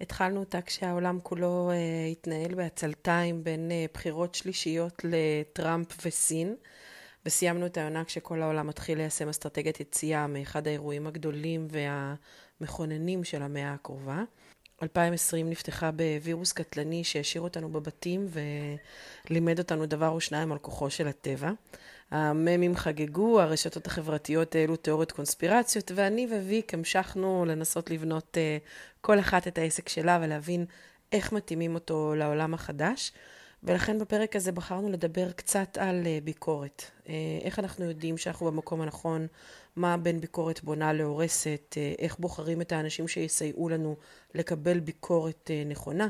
התחלנו אותה כשהעולם כולו uh, התנהל בעצלתיים בין uh, בחירות שלישיות לטראמפ וסין, וסיימנו את העונה כשכל העולם מתחיל ליישם אסטרטגיית יציאה מאחד האירועים הגדולים והמכוננים של המאה הקרובה. 2020 נפתחה בווירוס קטלני שהשאיר אותנו בבתים ולימד אותנו דבר או שניים על כוחו של הטבע. הממים חגגו, הרשתות החברתיות העלו תיאוריות קונספירציות, ואני וויק המשכנו לנסות לבנות uh, כל אחת את העסק שלה ולהבין איך מתאימים אותו לעולם החדש. ולכן בפרק הזה בחרנו לדבר קצת על uh, ביקורת. Uh, איך אנחנו יודעים שאנחנו במקום הנכון, מה בין ביקורת בונה להורסת, uh, איך בוחרים את האנשים שיסייעו לנו לקבל ביקורת uh, נכונה.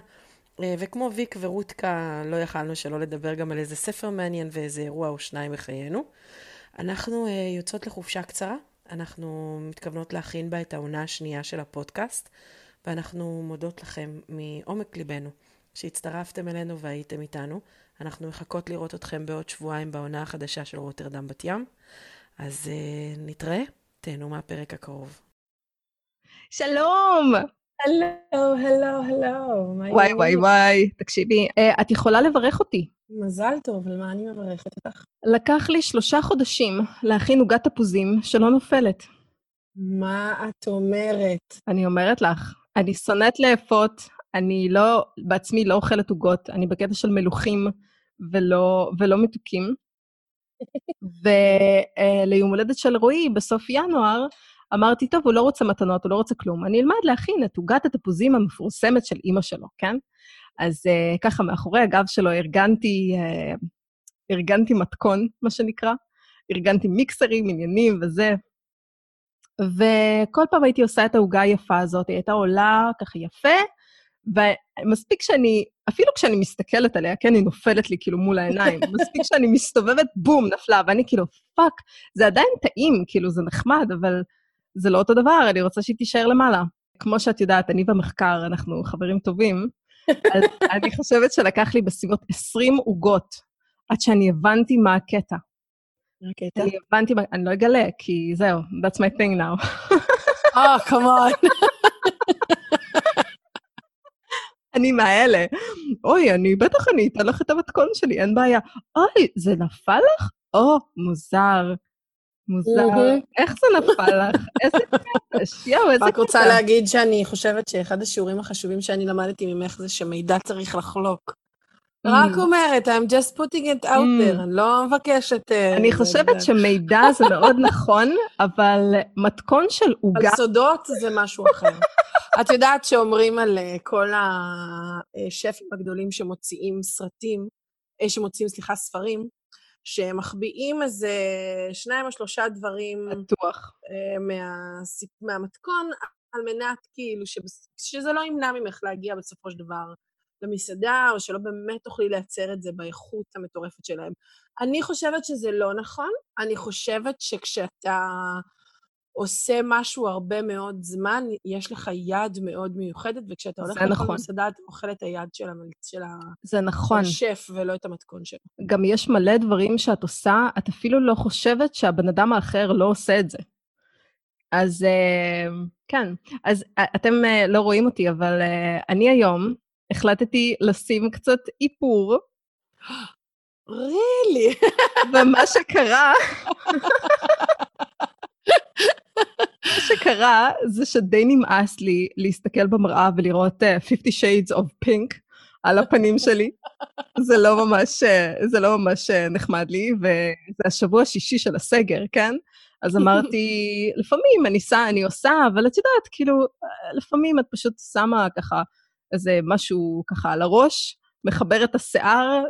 אה, וכמו ויק ורותקה, לא יכלנו שלא לדבר גם על איזה ספר מעניין ואיזה אירוע או שניים בחיינו. אנחנו אה, יוצאות לחופשה קצרה, אנחנו מתכוונות להכין בה את העונה השנייה של הפודקאסט, ואנחנו מודות לכם מעומק ליבנו שהצטרפתם אלינו והייתם איתנו. אנחנו מחכות לראות אתכם בעוד שבועיים בעונה החדשה של רוטרדם בת ים. אז uh, נתראה, תהנו מהפרק הקרוב. שלום! הלו, הלו, הלו. וואי, וואי, וואי, תקשיבי, uh, את יכולה לברך אותי. מזל טוב, על מה אני מברכת אותך? לקח לי שלושה חודשים להכין עוגת תפוזים שלא נופלת. מה את אומרת? אני אומרת לך, אני שונאת לאפות, אני לא, בעצמי לא אוכלת עוגות, אני בקטע של מלוכים ולא, ולא מתוקים. וליום uh, הולדת של רועי, בסוף ינואר, אמרתי, טוב, הוא לא רוצה מתנות, הוא לא רוצה כלום, אני אלמד להכין את עוגת התפוזים המפורסמת של אימא שלו, כן? אז אה, ככה, מאחורי הגב שלו ארגנתי, אה, ארגנתי מתכון, מה שנקרא, ארגנתי מיקסרים, עניינים וזה. וכל פעם הייתי עושה את העוגה היפה הזאת, היא הייתה עולה ככה יפה, ומספיק שאני, אפילו כשאני מסתכלת עליה, כן, היא נופלת לי כאילו מול העיניים, מספיק שאני מסתובבת, בום, נפלה, ואני כאילו, fuck, זה עדיין טעים, כאילו, זה נחמד, אבל זה לא אותו דבר, אני רוצה שהיא תישאר למעלה. כמו שאת יודעת, אני במחקר, אנחנו חברים טובים, אז אני חושבת שלקח לי בסביבות 20 עוגות עד שאני הבנתי מה הקטע. מה הקטע? אני הבנתי, אני לא אגלה, כי זהו, that's my thing now. אה, oh, כמובן. אני מהאלה. אוי, אני, בטח אני אתן לך את המתכון שלי, אין בעיה. אוי, זה נפל לך? או, מוזר. מוזר. איך זה נפל לך? איזה קטש, יואו, איזה קטש. רק רוצה להגיד שאני חושבת שאחד השיעורים החשובים שאני למדתי ממך זה שמידע צריך לחלוק. רק אומרת, I'm just putting it out there, אני לא מבקשת... אה, אני חושבת שמידע זה מאוד נכון, אבל מתכון של עוגה... על סודות זה משהו אחר. את יודעת שאומרים על אה, כל השפים הגדולים שמוציאים סרטים, אה, שמוציאים, סליחה, ספרים, שמחביאים איזה שניים או שלושה דברים... בטוח. מה, מהמתכון, על מנת כאילו שזה לא ימנע ממך להגיע בסופו של דבר למסעדה, או שלא באמת תוכלי לייצר את זה באיכות המטורפת שלהם. אני חושבת שזה לא נכון. אני חושבת שכשאתה עושה משהו הרבה מאוד זמן, יש לך יד מאוד מיוחדת, וכשאתה הולך לאכול נכון. מסעדה, אתה אוכל את היד של. של זה נכון. השף ולא את המתכון שלו. גם יש מלא דברים שאת עושה, את אפילו לא חושבת שהבן אדם האחר לא עושה את זה. אז כן, אז אתם לא רואים אותי, אבל אני היום החלטתי לשים קצת איפור. רילי. ומה שקרה... מה שקרה זה שדי נמאס לי להסתכל במראה ולראות uh, 50 Shades of Pink על הפנים שלי. זה לא ממש, זה לא ממש נחמד לי, וזה השבוע השישי של הסגר, כן? אז אמרתי, לפעמים אני, שא, אני עושה, אבל את יודעת, כאילו, לפעמים את פשוט שמה ככה איזה משהו ככה על הראש, מחבר את השיער,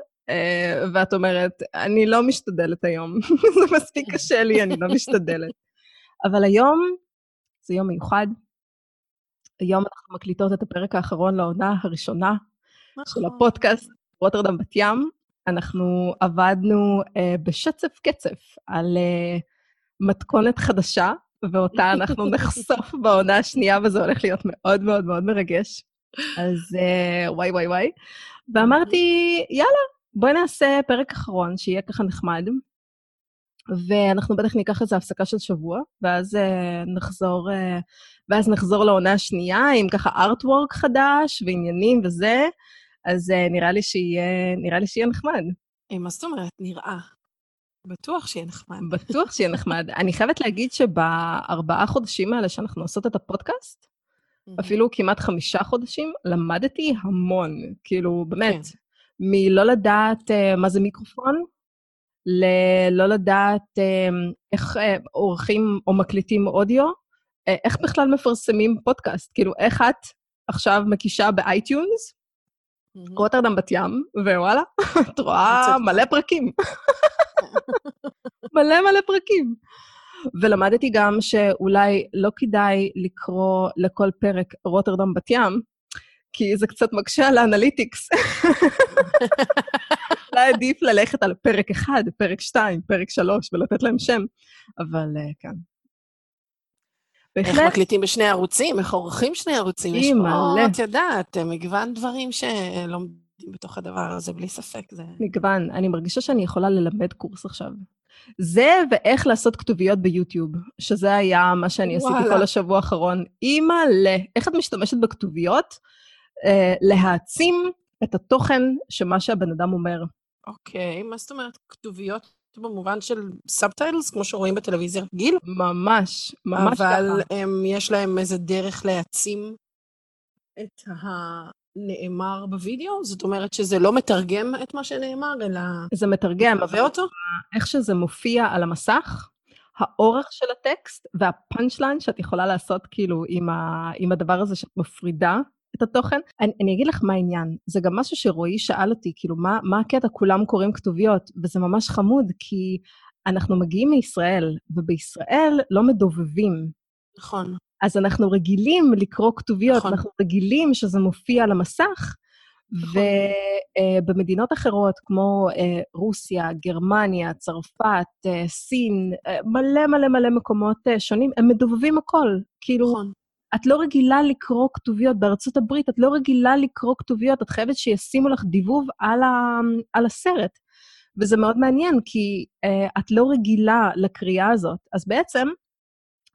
ואת אומרת, אני לא משתדלת היום. זה מספיק קשה לי, אני לא משתדלת. אבל היום זה יום מיוחד. היום אנחנו מקליטות את הפרק האחרון לעונה הראשונה של נכון. הפודקאסט רוטרדם בת ים. אנחנו עבדנו uh, בשצף קצף על uh, מתכונת חדשה, ואותה אנחנו נחשוף בעונה השנייה, וזה הולך להיות מאוד מאוד מאוד מרגש. אז uh, וואי וואי וואי. ואמרתי, יאללה, בואי נעשה פרק אחרון, שיהיה ככה נחמד. ואנחנו בטח ניקח איזו הפסקה של שבוע, ואז uh, נחזור, uh, ואז נחזור לעונה השנייה עם ככה ארטוורק חדש ועניינים וזה, אז uh, נראה לי שיהיה, נראה לי שיהיה נחמד. מה זאת אומרת נראה? בטוח שיהיה נחמד. בטוח שיהיה נחמד. אני חייבת להגיד שבארבעה חודשים האלה שאנחנו עושות את הפודקאסט, אפילו כמעט חמישה חודשים, למדתי המון. כאילו, באמת, כן. מלא לדעת uh, מה זה מיקרופון, ללא לדעת אה, איך אה, עורכים או מקליטים אודיו, אה, איך בכלל מפרסמים פודקאסט. כאילו, איך את עכשיו מקישה ב iTunes, רוטרדם בת ים, ווואלה, את רואה מלא פרקים. מלא מלא פרקים. ולמדתי גם שאולי לא כדאי לקרוא לכל פרק רוטרדם בת ים, כי זה קצת מקשה על ה analytics. אולי עדיף ללכת על פרק אחד, פרק שתיים, פרק שלוש, ולתת להם שם, אבל uh, כן. איך מקליטים בשני ערוצים, איך עורכים שני ערוצים. יש פה, את יודעת, מגוון דברים שלומדים בתוך הדבר הזה, בלי ספק. זה... מגוון. אני מרגישה שאני יכולה ללמד קורס עכשיו. זה ואיך לעשות כתוביות ביוטיוב, שזה היה מה שאני וואלה. עשיתי כל השבוע האחרון. אימא'לה, איך את משתמשת בכתוביות? אה, להעצים את התוכן שמה שהבן אדם אומר. אוקיי, מה זאת אומרת כתוביות במובן של subtitles, כמו שרואים בטלוויזיה רגיל? ממש, ממש ככה. אבל הם, יש להם איזה דרך להעצים את הנאמר בווידאו? זאת אומרת שזה לא מתרגם את מה שנאמר, אלא... זה מתרגם, אבל אותו? איך שזה מופיע על המסך, האורך של הטקסט והפאנצ' ליין שאת יכולה לעשות כאילו עם, ה, עם הדבר הזה שאת מפרידה את התוכן. אני, אני אגיד לך מה העניין, זה גם משהו שרועי שאל אותי, כאילו, מה, מה הקטע? כולם קוראים כתוביות, וזה ממש חמוד, כי אנחנו מגיעים מישראל, ובישראל לא מדובבים. נכון. אז אנחנו רגילים לקרוא כתוביות, נכון. אנחנו רגילים שזה מופיע על המסך, נכון. ובמדינות אחרות, כמו אה, רוסיה, גרמניה, צרפת, אה, סין, אה, מלא מלא מלא מקומות שונים, הם מדובבים הכל. כאילו, נכון. את לא רגילה לקרוא כתוביות. בארצות הברית את לא רגילה לקרוא כתוביות, את חייבת שישימו לך דיבוב על, ה, על הסרט. וזה מאוד מעניין, כי uh, את לא רגילה לקריאה הזאת. אז בעצם,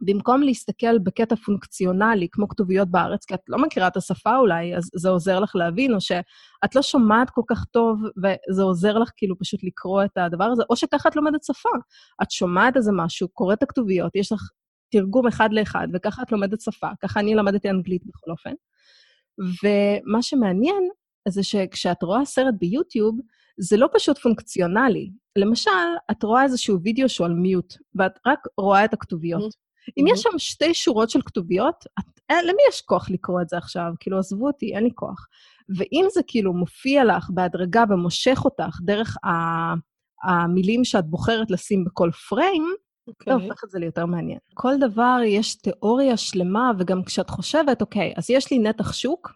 במקום להסתכל בקטע פונקציונלי, כמו כתוביות בארץ, כי את לא מכירה את השפה אולי, אז זה עוזר לך להבין, או שאת לא שומעת כל כך טוב, וזה עוזר לך כאילו פשוט לקרוא את הדבר הזה, או שככה את לומדת שפה. את שומעת איזה משהו, קוראת את הכתוביות, יש לך תרגום אחד לאחד, וככה את לומדת שפה, ככה אני למדתי אנגלית בכל אופן. ומה שמעניין זה שכשאת רואה סרט ביוטיוב, זה לא פשוט פונקציונלי. למשל, את רואה איזשהו וידאו שהוא על מיוט, ואת רק רואה את הכתוביות. Mm-hmm. אם יש שם שתי שורות של כתוביות, את, אה, למי יש כוח לקרוא את זה עכשיו? כאילו, עזבו אותי, אין לי כוח. ואם זה כאילו מופיע לך בהדרגה ומושך אותך דרך ה... המילים שאת בוחרת לשים בכל פריים, אוקיי. זה הופך את זה ליותר מעניין. כל דבר יש תיאוריה שלמה, וגם כשאת חושבת, אוקיי, אז יש לי נתח שוק,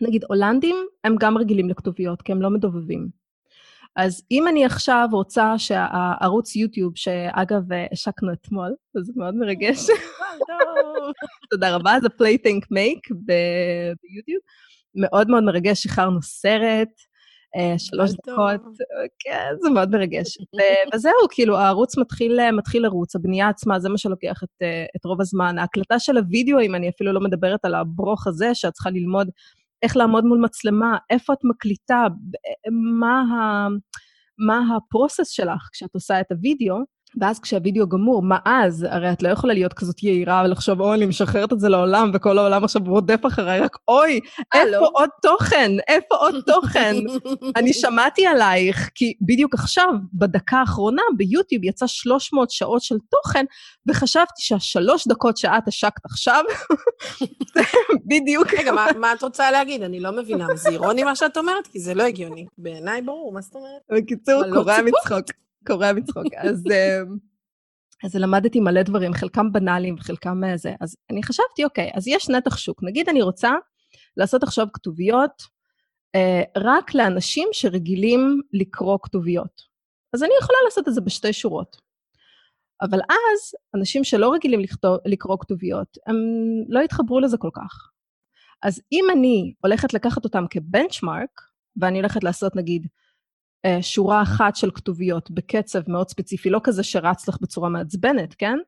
נגיד הולנדים, הם גם רגילים לכתוביות, כי הם לא מדובבים. אז אם אני עכשיו רוצה שהערוץ יוטיוב, שאגב, השקנו אתמול, וזה מאוד מרגש. תודה רבה, זה פלייטינק מייק ביוטיוב. מאוד מאוד מרגש, שחררנו סרט. אה, שלוש דקות, כן, זה מאוד מרגש. וזהו, כאילו, הערוץ מתחיל, אה, מתחיל לרוץ, הבנייה עצמה, זה מה שלוקח את, אה, את רוב הזמן. ההקלטה של הוידאו, אם אני אפילו לא מדברת על הברוך הזה, שאת צריכה ללמוד איך לעמוד מול מצלמה, איפה את מקליטה, מה, ה, מה הפרוסס שלך כשאת עושה את הוידאו, ואז כשהווידאו גמור, מה אז? הרי את לא יכולה להיות כזאת יהירה ולחשוב, אוי, אני משחררת את זה לעולם, וכל העולם עכשיו רודף אחריי, רק אוי, איפה עוד תוכן? איפה עוד תוכן? אני שמעתי עלייך, כי בדיוק עכשיו, בדקה האחרונה, ביוטיוב יצא 300 שעות של תוכן, וחשבתי שהשלוש דקות שאת השקת עכשיו, בדיוק... רגע, מה, מה את רוצה להגיד? אני לא מבינה. זה אירוני מה שאת אומרת? כי זה לא הגיוני. בעיניי ברור, מה זאת אומרת? בקיצור, לא קורע מצחוק. קורע מצחוק. אז, אמ, אז למדתי מלא דברים, חלקם בנאליים וחלקם זה. אז אני חשבתי, אוקיי, אז יש נתח שוק. נגיד אני רוצה לעשות עכשיו כתוביות אה, רק לאנשים שרגילים לקרוא כתוביות. אז אני יכולה לעשות את זה בשתי שורות. אבל אז, אנשים שלא רגילים לכתוב, לקרוא כתוביות, הם לא יתחברו לזה כל כך. אז אם אני הולכת לקחת אותם כבנצ'מארק, ואני הולכת לעשות נגיד אה, שורה אחת של כתוביות בקצב מאוד ספציפי, לא כזה שרץ לך בצורה מעצבנת, כן?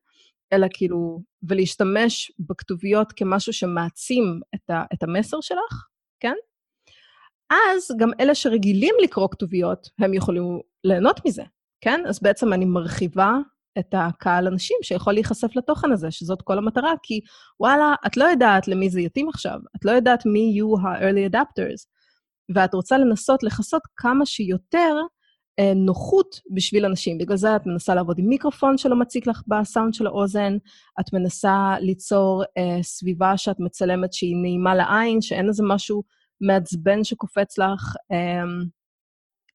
אלא כאילו, ולהשתמש בכתוביות כמשהו שמעצים את, ה, את המסר שלך, כן? אז גם אלה שרגילים לקרוא כתוביות, הם יכולים ליהנות מזה, כן? אז בעצם אני מרחיבה את הקהל אנשים שיכול להיחשף לתוכן הזה, שזאת כל המטרה, כי וואלה, את לא יודעת למי זה יתאים עכשיו, את לא יודעת מי יהיו ה-early adapters, ואת רוצה לנסות לכסות כמה שיותר אה, נוחות בשביל אנשים. בגלל זה את מנסה לעבוד עם מיקרופון שלא מציק לך בסאונד של האוזן, את מנסה ליצור אה, סביבה שאת מצלמת שהיא נעימה לעין, שאין איזה משהו מעצבן שקופץ לך. אה,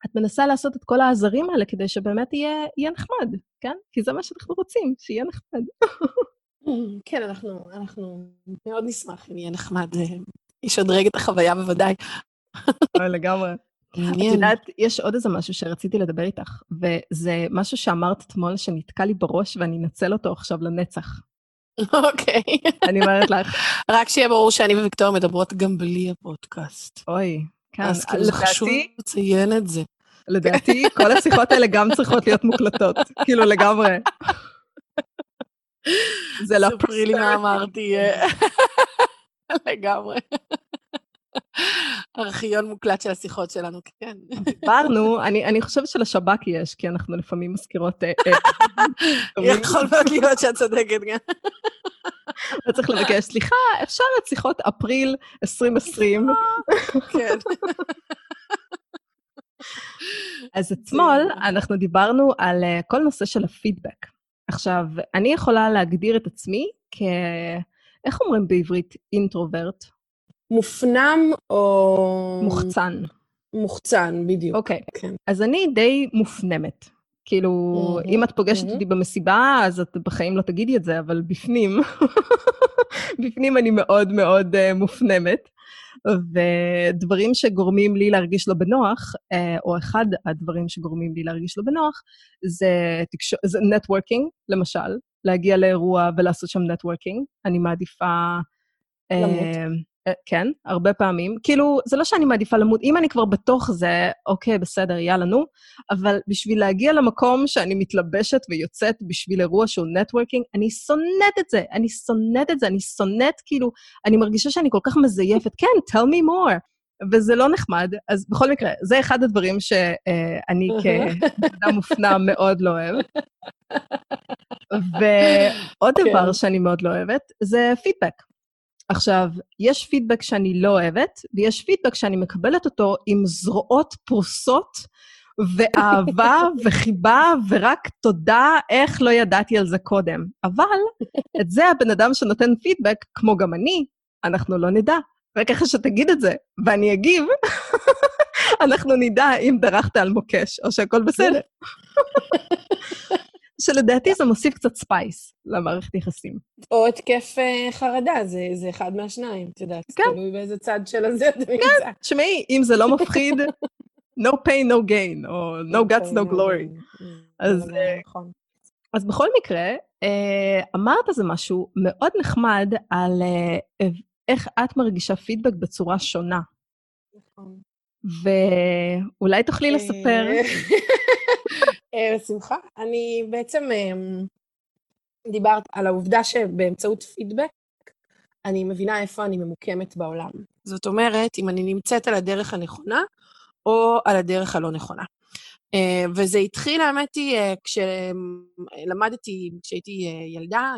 את מנסה לעשות את כל העזרים האלה כדי שבאמת יהיה, יהיה נחמד, כן? כי זה מה שאנחנו רוצים, שיהיה נחמד. כן, אנחנו, אנחנו מאוד נשמח אם יהיה נחמד. אה, ישדרג את החוויה בוודאי. לגמרי. את יודעת, יש עוד איזה משהו שרציתי לדבר איתך, וזה משהו שאמרת אתמול שנתקע לי בראש ואני אנצל אותו עכשיו לנצח. אוקיי. אני אומרת לך. רק שיהיה ברור שאני וויקטוריה מדברות גם בלי הפודקאסט. אוי, כן. אז כאילו זה חשוב לציין את זה. לדעתי, כל השיחות האלה גם צריכות להיות מוקלטות, כאילו לגמרי. זה לא... ספרי לי מה אמרתי. לגמרי. ארכיון מוקלט של השיחות שלנו, כן. דיברנו, אני, אני חושבת שלשב"כ יש, כי אנחנו לפעמים מזכירות... אה, אה, יכול מאוד להיות שאת צודקת, כן. לא צריך לבקש, סליחה, אפשר את שיחות אפריל 2020? כן. אז אתמול אנחנו דיברנו על אה, כל נושא של הפידבק. עכשיו, אני יכולה להגדיר את עצמי כ... איך אומרים בעברית אינטרוברט? מופנם או... מוחצן. מוחצן, בדיוק. אוקיי, okay. כן. אז אני די מופנמת. כאילו, mm-hmm, אם את פוגשת mm-hmm. אותי במסיבה, אז את בחיים לא תגידי את זה, אבל בפנים, בפנים אני מאוד מאוד uh, מופנמת. ודברים שגורמים לי להרגיש לא בנוח, אה, או אחד הדברים שגורמים לי להרגיש לא בנוח, זה, תקשור, זה networking, למשל, להגיע לאירוע ולעשות שם networking. אני מעדיפה... למות. אה, כן, הרבה פעמים. כאילו, זה לא שאני מעדיפה למות, אם אני כבר בתוך זה, אוקיי, בסדר, יאללה, נו, אבל בשביל להגיע למקום שאני מתלבשת ויוצאת בשביל אירוע שהוא networking, אני שונאת את זה, אני שונאת את זה, אני שונאת, כאילו, אני מרגישה שאני כל כך מזייפת. כן, tell me more. וזה לא נחמד, אז בכל מקרה, זה אחד הדברים שאני כאדם מופנם מאוד לא אוהבת. ועוד כן. דבר שאני מאוד לא אוהבת, זה פידבק. עכשיו, יש פידבק שאני לא אוהבת, ויש פידבק שאני מקבלת אותו עם זרועות פרוסות, ואהבה וחיבה, ורק תודה איך לא ידעתי על זה קודם. אבל את זה הבן אדם שנותן פידבק, כמו גם אני, אנחנו לא נדע. רק אחרי שתגיד את זה, ואני אגיב, אנחנו נדע אם דרכת על מוקש, או שהכל בסדר. שלדעתי זה מוסיף קצת space למערכת יחסים. או התקף uh, חרדה, זה, זה אחד מהשניים, את יודעת. כן. תלוי באיזה צד של הזה אתה נמצא. כן, תשמעי, אם זה לא מפחיד, no pain, no gain, או no guts, no glory. אז, אה, נכון. אז בכל מקרה, אמרת איזה משהו מאוד נחמד על איך את מרגישה פידבק בצורה שונה. נכון. ואולי תוכלי לספר אה, בשמחה. אני בעצם אמ, דיברת על העובדה שבאמצעות פידבק, אני מבינה איפה אני ממוקמת בעולם. זאת אומרת, אם אני נמצאת על הדרך הנכונה, או על הדרך הלא נכונה. אה, וזה התחיל, האמת היא, אה, כשלמדתי, כשהייתי ילדה,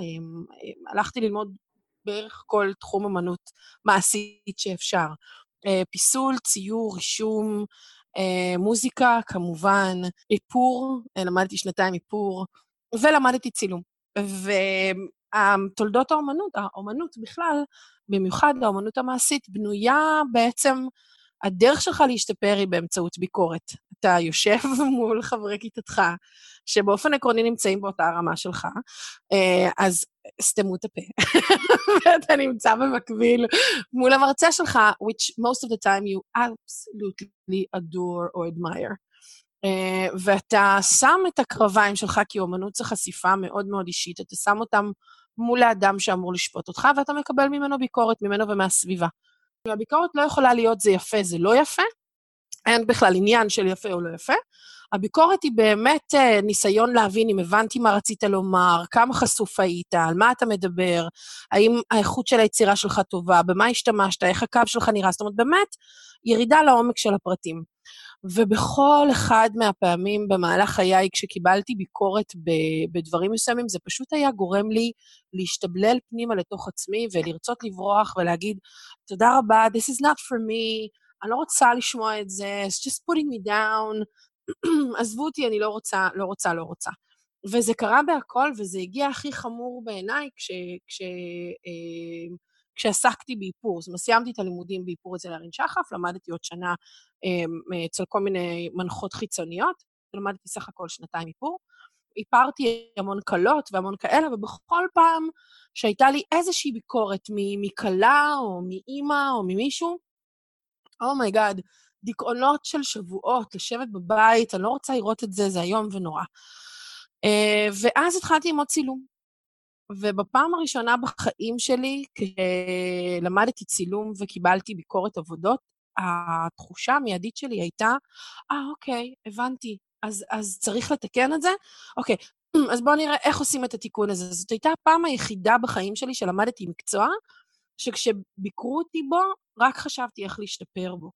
הלכתי ללמוד בערך כל תחום אמנות מעשית שאפשר. פיסול, ציור, רישום, אה, מוזיקה, כמובן, איפור, אה, למדתי שנתיים איפור, ולמדתי צילום. ותולדות האומנות, האומנות בכלל, במיוחד האומנות המעשית, בנויה בעצם, הדרך שלך להשתפר היא באמצעות ביקורת. אתה יושב מול חברי כיתתך, שבאופן עקרוני נמצאים באותה הרמה שלך, אה, אז סתמו את הפה. ואתה נמצא במקביל מול המרצה שלך, which most of the time you absolutely adore or admire. Uh, ואתה שם את הקרביים שלך, כי אומנות זה חשיפה מאוד מאוד אישית, אתה שם אותם מול האדם שאמור לשפוט אותך, ואתה מקבל ממנו ביקורת, ממנו ומהסביבה. והביקורת לא יכולה להיות זה יפה, זה לא יפה, אין בכלל עניין של יפה או לא יפה. הביקורת היא באמת uh, ניסיון להבין אם הבנתי מה רצית לומר, כמה חשוף היית, על מה אתה מדבר, האם האיכות של היצירה שלך טובה, במה השתמשת, איך הקו שלך נראה, זאת אומרת, באמת, ירידה לעומק של הפרטים. ובכל אחד מהפעמים במהלך חיי, כשקיבלתי ביקורת בדברים מסוימים, זה פשוט היה גורם לי להשתבלל פנימה לתוך עצמי ולרצות לברוח ולהגיד, תודה רבה, this is not for me, אני לא רוצה לשמוע את זה, it's just putting me down, עזבו אותי, אני לא רוצה, לא רוצה, לא רוצה. וזה קרה בהכל, וזה הגיע הכי חמור בעיניי כש, כש, אה, כשעסקתי באיפור. זאת אומרת, סיימתי את הלימודים באיפור אצל ירין שחף, למדתי עוד שנה אה, אצל כל מיני מנחות חיצוניות, למדתי סך הכל שנתיים איפור. איפרתי המון כלות והמון כאלה, ובכל פעם שהייתה לי איזושהי ביקורת מכלה או מאימא או ממישהו, oh my god, דיכאונות של שבועות, לשבת בבית, אני לא רוצה לראות את זה, זה איום ונורא. Uh, ואז התחלתי ללמוד צילום. ובפעם הראשונה בחיים שלי, כשלמדתי צילום וקיבלתי ביקורת עבודות, התחושה המיידית שלי הייתה, אה, ah, אוקיי, הבנתי, אז, אז צריך לתקן את זה? אוקיי, אז בואו נראה איך עושים את התיקון הזה. זאת הייתה הפעם היחידה בחיים שלי שלמדתי מקצוע, שכשביקרו אותי בו, רק חשבתי איך להשתפר בו.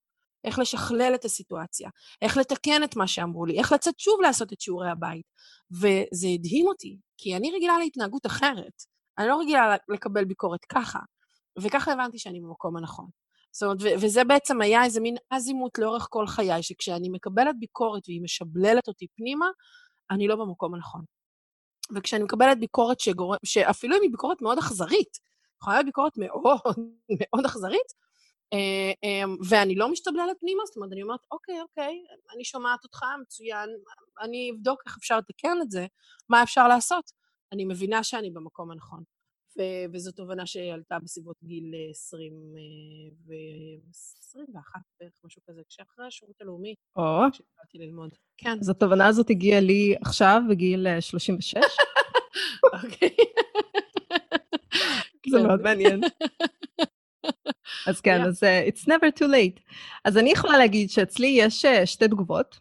איך לשכלל את הסיטואציה, איך לתקן את מה שאמרו לי, איך לצאת שוב לעשות את שיעורי הבית. וזה הדהים אותי, כי אני רגילה להתנהגות אחרת. אני לא רגילה לקבל ביקורת ככה. וככה הבנתי שאני במקום הנכון. זאת אומרת, וזה בעצם היה איזה מין אזימות לאורך כל חיי, שכשאני מקבלת ביקורת והיא משבללת אותי פנימה, אני לא במקום הנכון. וכשאני מקבלת ביקורת שגור... שאפילו אם היא ביקורת מאוד אכזרית, יכולה להיות ביקורת מאוד מאוד אכזרית, ואני לא משתבללת פנימה, זאת אומרת, אני אומרת, אוקיי, אוקיי, אני שומעת אותך, מצוין, אני אבדוק איך אפשר לתקן את זה, מה אפשר לעשות. אני מבינה שאני במקום הנכון. וזו תובנה שעלתה בסביבות גיל 20 ו... 21 בערך, משהו כזה, כשאחרי השירות הלאומי, או. כשהתחלתי ללמוד. כן. אז התובנה הזאת הגיעה לי עכשיו, בגיל 36. אוקיי. זה מאוד מעניין. אז כן, yeah. אז uh, it's never too late. אז אני יכולה להגיד שאצלי יש uh, שתי תגובות.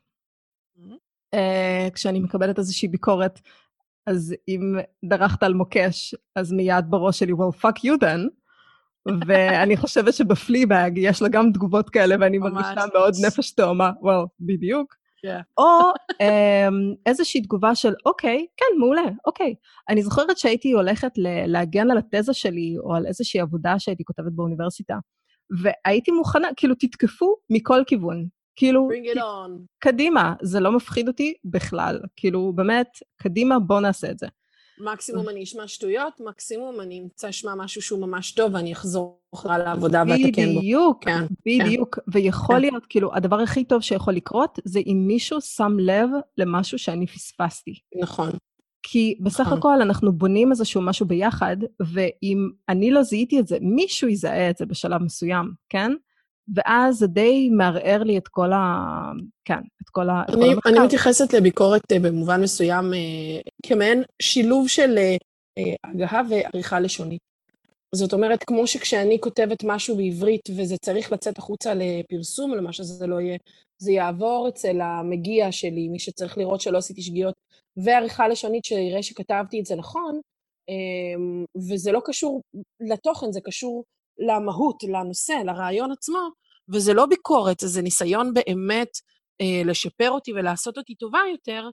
Mm-hmm. Uh, כשאני מקבלת איזושהי ביקורת, אז אם דרכת על מוקש, אז מיד בראש שלי, well, fuck you then. ואני חושבת שבפליבאג יש לה גם תגובות כאלה, ואני מרגישה מאוד נפש תאומה, well, בדיוק. Yeah. או um, איזושהי תגובה של, אוקיי, כן, מעולה, אוקיי. אני זוכרת שהייתי הולכת להגן על התזה שלי, או על איזושהי עבודה שהייתי כותבת באוניברסיטה, והייתי מוכנה, כאילו, תתקפו מכל כיוון. כאילו, Bring it on. קדימה, זה לא מפחיד אותי בכלל. כאילו, באמת, קדימה, בוא נעשה את זה. מקסימום אני אשמע שטויות, מקסימום אני אמצא אשמע משהו שהוא ממש טוב ואני אחזור אחרי לעבודה ואתקן בו. בדיוק, כן, בדיוק. כן. ויכול כן. להיות, כאילו, הדבר הכי טוב שיכול לקרות זה אם מישהו שם לב למשהו שאני פספסתי. נכון. כי בסך נכון. הכל אנחנו בונים איזשהו משהו ביחד, ואם אני לא זיהיתי את זה, מישהו יזהה את זה בשלב מסוים, כן? ואז זה די מערער לי את כל ה... כן, את כל ה... אני, כל אני מתייחסת לביקורת אה, במובן מסוים אה, כמעין שילוב של אה, הגהה ועריכה לשונית. זאת אומרת, כמו שכשאני כותבת משהו בעברית וזה צריך לצאת החוצה לפרסום, למה שזה לא יהיה, זה יעבור אצל המגיע שלי, מי שצריך לראות שלא עשיתי שגיאות, ועריכה לשונית שיראה שכתבתי את זה נכון, וזה לא קשור לתוכן, זה קשור למהות, לנושא, לרעיון עצמו, וזה לא ביקורת, זה ניסיון באמת אה, לשפר אותי ולעשות אותי טובה יותר,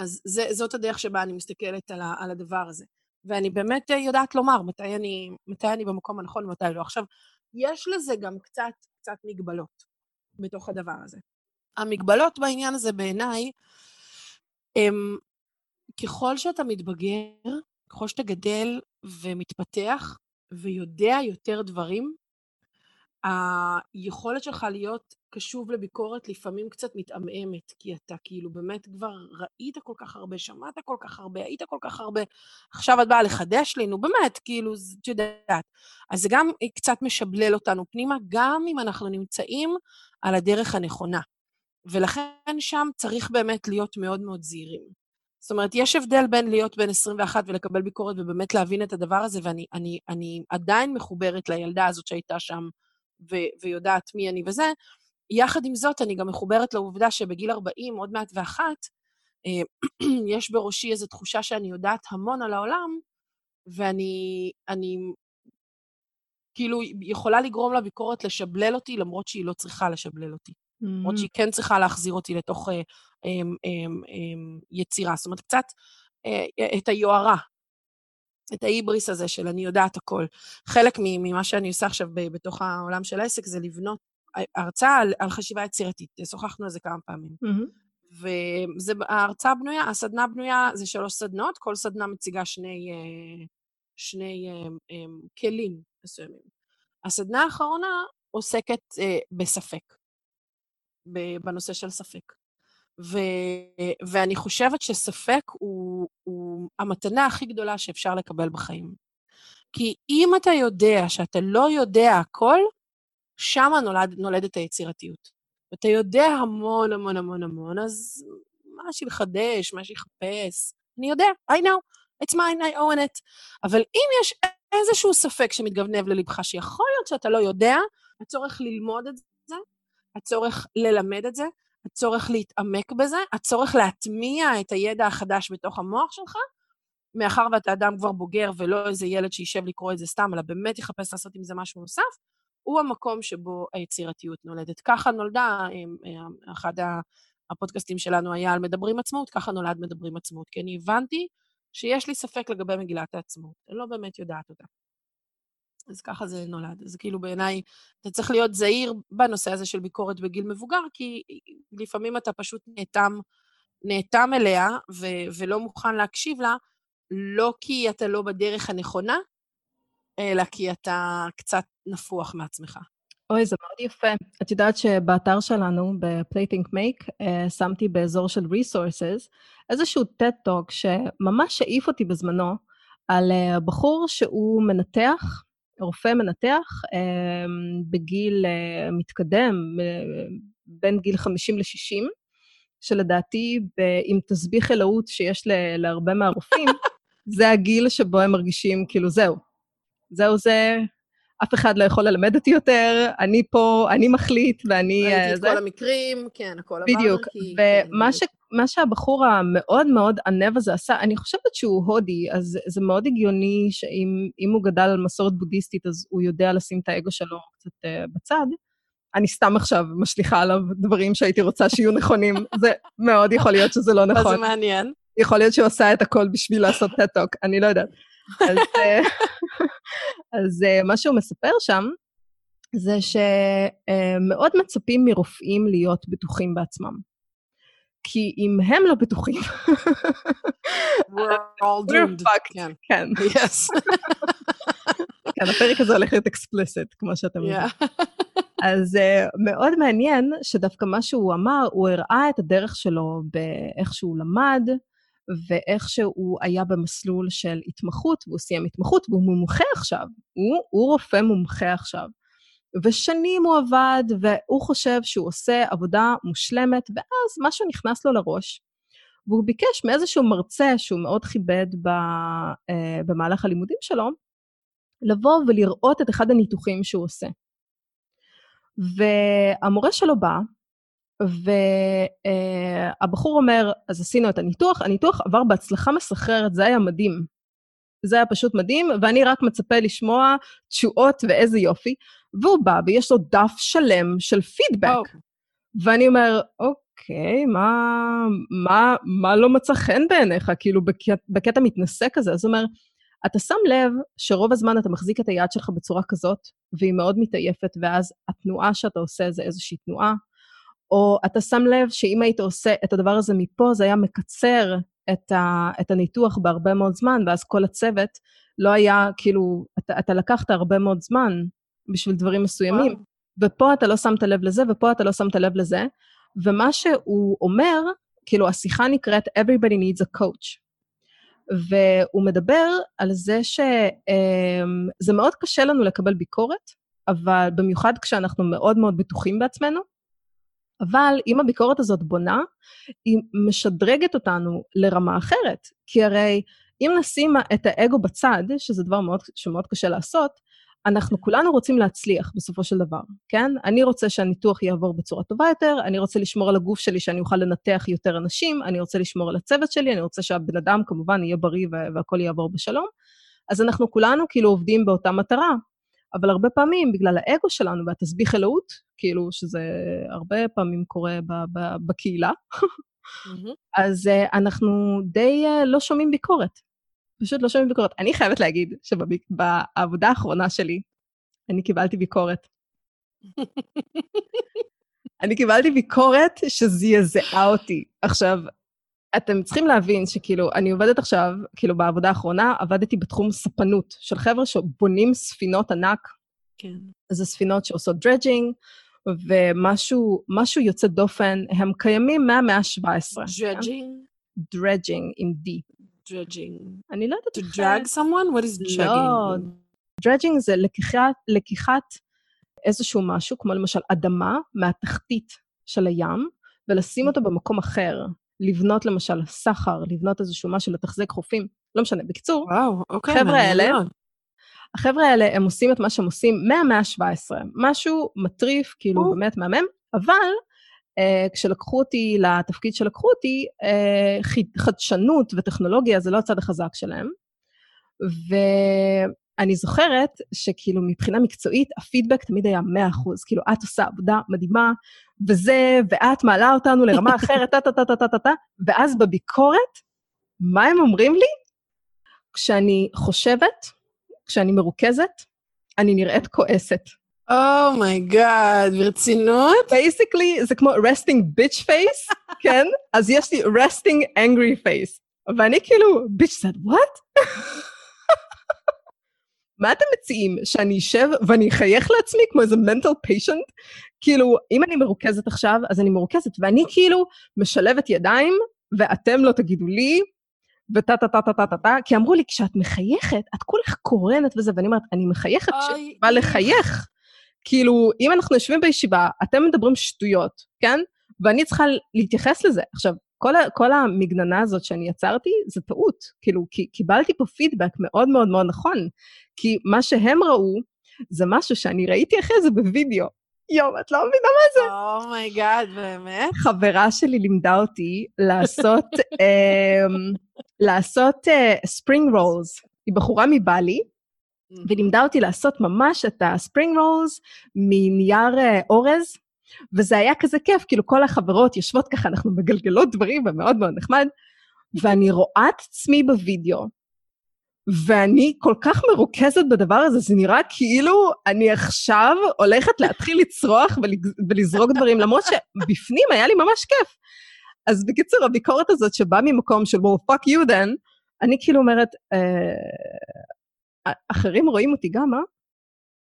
אז זה, זאת הדרך שבה אני מסתכלת על, ה, על הדבר הזה. ואני באמת אה, יודעת לומר מתי אני, מתי אני במקום הנכון ומתי לא. עכשיו, יש לזה גם קצת, קצת מגבלות בתוך הדבר הזה. המגבלות בעניין הזה בעיניי, הם ככל שאתה מתבגר, ככל שאתה גדל ומתפתח, ויודע יותר דברים, היכולת שלך להיות קשוב לביקורת לפעמים קצת מתעמעמת, כי אתה כאילו באמת כבר ראית כל כך הרבה, שמעת כל כך הרבה, היית כל כך הרבה, עכשיו את באה לחדש לי, נו באמת, כאילו, את יודעת. אז זה גם קצת משבלל אותנו פנימה, גם אם אנחנו נמצאים על הדרך הנכונה. ולכן שם צריך באמת להיות מאוד מאוד זהירים. זאת אומרת, יש הבדל בין להיות בן 21 ולקבל ביקורת ובאמת להבין את הדבר הזה, ואני אני, אני עדיין מחוברת לילדה הזאת שהייתה שם ו, ויודעת מי אני וזה, יחד עם זאת, אני גם מחוברת לעובדה שבגיל 40, עוד מעט ואחת, אה, יש בראשי איזו תחושה שאני יודעת המון על העולם, ואני אני, כאילו יכולה לגרום לביקורת לשבלל אותי, למרות שהיא לא צריכה לשבלל אותי. למרות שהיא כן צריכה להחזיר אותי לתוך אה, אה, אה, אה, יצירה. זאת אומרת, קצת אה, את היוהרה, את ההיבריס הזה של אני יודעת הכל. חלק ממה שאני עושה עכשיו בתוך העולם של העסק זה לבנות הרצאה על, על חשיבה יצירתית. שוחחנו על זה כמה פעמים. וההרצאה בנויה, הסדנה בנויה, זה שלוש סדנות, כל סדנה מציגה שני, אה, שני אה, אה, כלים מסוימים. הסדנה האחרונה עוסקת בספק, בנושא של ספק. ו, ואני חושבת שספק הוא, הוא המתנה הכי גדולה שאפשר לקבל בחיים. כי אם אתה יודע שאתה לא יודע הכל, שמה נולד, נולדת היצירתיות. ואתה יודע המון המון המון המון, אז מה שיחדש, מה שיחפש, אני יודע, I know, it's mine, I own it. אבל אם יש איזשהו ספק שמתגנב ללבך, שיכול להיות שאתה לא יודע, הצורך ללמוד את זה, הצורך ללמד את זה, הצורך להתעמק בזה, הצורך להטמיע את הידע החדש בתוך המוח שלך, מאחר ואתה אדם כבר בוגר ולא איזה ילד שישב לקרוא את זה סתם, אלא באמת יחפש לעשות עם זה משהו נוסף, הוא המקום שבו היצירתיות נולדת. ככה נולדה, אה, אחד הפודקאסטים שלנו היה על מדברים עצמאות, ככה נולד מדברים עצמאות, כי אני הבנתי שיש לי ספק לגבי מגילת העצמאות, אני לא באמת יודעת אותה. אז ככה זה נולד. אז כאילו בעיניי, אתה צריך להיות זהיר בנושא הזה של ביקורת בגיל מבוגר, כי לפעמים אתה פשוט נאטם, נאטם אליה ו- ולא מוכן להקשיב לה, לא כי אתה לא בדרך הנכונה, אלא כי אתה קצת נפוח מעצמך. אוי, זה מאוד יפה. את יודעת שבאתר שלנו, ב-Playthink Make, uh, שמתי באזור של resources איזשהו TED-Talk שממש העיף אותי בזמנו על uh, בחור שהוא מנתח, רופא מנתח, uh, בגיל uh, מתקדם, uh, בין גיל 50 ל-60, שלדעתי, עם תסביך אלוהות שיש להרבה מהרופאים, זה הגיל שבו הם מרגישים כאילו, זהו, זהו זה, אף אחד לא יכול ללמד אותי יותר, אני פה, אני מחליט, ואני... ראיתי את זה. כל המקרים, כן, הכל עבר. בדיוק, ומה כן, ש, ש, שהבחור המאוד מאוד ענב הזה עשה, אני חושבת שהוא הודי, אז זה מאוד הגיוני שאם הוא גדל על מסורת בודהיסטית, אז הוא יודע לשים את האגו שלו קצת uh, בצד. אני סתם עכשיו משליכה עליו דברים שהייתי רוצה שיהיו נכונים, זה מאוד יכול להיות שזה לא נכון. זה מעניין. יכול להיות שהוא עשה את הכל בשביל לעשות טט-טוק, אני לא יודעת. אז, אה, אז אה, מה שהוא מספר שם, זה שמאוד מצפים מרופאים להיות בטוחים בעצמם. כי אם הם לא בטוחים... We're all doomed. כן. כן. Yes. כן, הפרק הזה הולך להיות אקספליסט, כמו שאתם יודעים. אז מאוד מעניין שדווקא מה שהוא אמר, הוא הראה את הדרך שלו באיך שהוא למד, ואיך שהוא היה במסלול של התמחות, והוא סיים התמחות, והוא מומחה עכשיו. הוא, הוא רופא מומחה עכשיו. ושנים הוא עבד, והוא חושב שהוא עושה עבודה מושלמת, ואז משהו נכנס לו לראש, והוא ביקש מאיזשהו מרצה שהוא מאוד כיבד ב, uh, במהלך הלימודים שלו, לבוא ולראות את אחד הניתוחים שהוא עושה. והמורה שלו בא, והבחור אומר, אז עשינו את הניתוח, הניתוח עבר בהצלחה מסחררת, זה היה מדהים. זה היה פשוט מדהים, ואני רק מצפה לשמוע תשואות ואיזה יופי. והוא בא ויש לו דף שלם של פידבק. Oh. ואני אומר, אוקיי, מה, מה, מה לא מצא חן בעיניך? כאילו, בקטע, בקטע מתנשא כזה. אז הוא אומר, אתה שם לב שרוב הזמן אתה מחזיק את היד שלך בצורה כזאת, והיא מאוד מתעייפת, ואז התנועה שאתה עושה זה איזושהי תנועה, או אתה שם לב שאם היית עושה את הדבר הזה מפה, זה היה מקצר את, ה, את הניתוח בהרבה מאוד זמן, ואז כל הצוות לא היה, כאילו, אתה, אתה לקחת הרבה מאוד זמן בשביל דברים מסוימים, וואו. ופה אתה לא שמת לב לזה, ופה אתה לא שמת לב לזה, ומה שהוא אומר, כאילו, השיחה נקראת Everybody needs a coach. והוא מדבר על זה שזה מאוד קשה לנו לקבל ביקורת, אבל במיוחד כשאנחנו מאוד מאוד בטוחים בעצמנו, אבל אם הביקורת הזאת בונה, היא משדרגת אותנו לרמה אחרת. כי הרי אם נשים את האגו בצד, שזה דבר מאוד, שמאוד קשה לעשות, אנחנו כולנו רוצים להצליח בסופו של דבר, כן? אני רוצה שהניתוח יעבור בצורה טובה יותר, אני רוצה לשמור על הגוף שלי שאני אוכל לנתח יותר אנשים, אני רוצה לשמור על הצוות שלי, אני רוצה שהבן אדם כמובן יהיה בריא והכול יעבור בשלום. אז אנחנו כולנו כאילו עובדים באותה מטרה, אבל הרבה פעמים, בגלל האגו שלנו והתסביך אלוהות, כאילו שזה הרבה פעמים קורה ב- ב- בקהילה, אז uh, אנחנו די uh, לא שומעים ביקורת. פשוט לא שומעים ביקורת. אני חייבת להגיד שבעבודה האחרונה שלי, אני קיבלתי ביקורת. אני קיבלתי ביקורת שזעזעה אותי. עכשיו, אתם צריכים להבין שכאילו, אני עובדת עכשיו, כאילו בעבודה האחרונה, עבדתי בתחום ספנות, של חבר'ה שבונים ספינות ענק. כן. זה ספינות שעושות dredging, ומשהו יוצא דופן, הם קיימים מהמאה ה-17. dredging? dredging עם D. dredging. אני לא יודעת To drag someone? What is לא, drugging? dredging זה לקיחת, לקיחת איזשהו משהו, כמו למשל אדמה, מהתחתית של הים, ולשים אותו במקום אחר. לבנות למשל סכר, לבנות איזשהו משהו, לתחזק חופים, לא משנה. בקיצור, וואו, אוקיי. החבר'ה האלה. החבר'ה האלה, הם עושים את מה שהם עושים מהמאה ה-17. משהו מטריף, כאילו, או. באמת מהמם, אבל אה, כשלקחו אותי לתפקיד שלקחו אותי, אה, חד- חדשנות וטכנולוגיה זה לא הצד החזק שלהם. ואני זוכרת שכאילו מבחינה מקצועית, הפידבק תמיד היה 100%, כאילו, את עושה עבודה מדהימה, וזה, ואת מעלה אותנו לרמה אחרת, טה-טה-טה-טה-טה-טה, ואז בביקורת, מה הם אומרים לי? כשאני חושבת, כשאני מרוכזת, אני נראית כועסת. Oh my God, ברצינות? Basically זה כמו resting bitch face, כן? אז יש לי resting angry face. ואני כאילו, bitch said what? מה אתם מציעים? שאני אשב ואני אחייך לעצמי כמו איזה mental patient? כאילו, אם אני מרוכזת עכשיו, אז אני מרוכזת, ואני כאילו משלבת ידיים, ואתם לא תגידו לי, וטה טה טה טה טה טה טה, כי אמרו לי, כשאת מחייכת, את כולך קורנת וזה, ואני אומרת, אני מחייכת באה לחייך. כאילו, אם אנחנו יושבים בישיבה, אתם מדברים שטויות, כן? ואני צריכה להתייחס לזה. עכשיו, כל, ה- כל המגננה הזאת שאני יצרתי, זה טעות. כאילו, כי קיבלתי פה פידבק מאוד מאוד מאוד נכון. כי מה שהם ראו, זה משהו שאני ראיתי אחרי זה בווידאו. יואו, את לא מבינה מה זה? Oh my God, באמת? חברה שלי לימדה אותי לעשות, אמ, לעשות spring rolls. היא בחורה מבלי, והיא לימדה אותי לעשות ממש את ה spring rolls מנייר אה, אורז, וזה היה כזה כיף, כאילו כל החברות יושבות ככה, אנחנו מגלגלות דברים, ומאוד מאוד נחמד, ואני רואה את עצמי בווידאו, ואני כל כך מרוכזת בדבר הזה, זה נראה כאילו אני עכשיו הולכת להתחיל לצרוח ולזרוק דברים, למרות שבפנים היה לי ממש כיף. אז בקיצור, הביקורת הזאת שבאה ממקום של, well, fuck you then, אני כאילו אומרת, אה, אחרים רואים אותי גם, אה?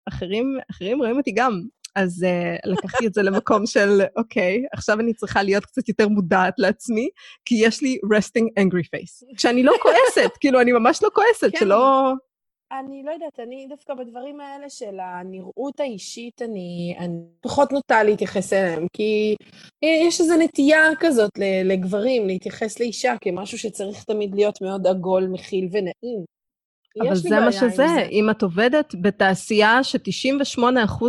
אחרים, אחרים רואים אותי גם. אז uh, לקחתי את זה למקום של, אוקיי, עכשיו אני צריכה להיות קצת יותר מודעת לעצמי, כי יש לי resting angry face. כשאני לא כועסת, כאילו, אני ממש לא כועסת, כן. שלא... אני לא יודעת, אני דווקא בדברים האלה של הנראות האישית, אני, אני פחות נוטה להתייחס אליהם, כי יש איזו נטייה כזאת לגברים להתייחס לאישה כמשהו שצריך תמיד להיות מאוד עגול, מכיל ונעים. אבל זה מה שזה, זה. אם את עובדת בתעשייה ש-98%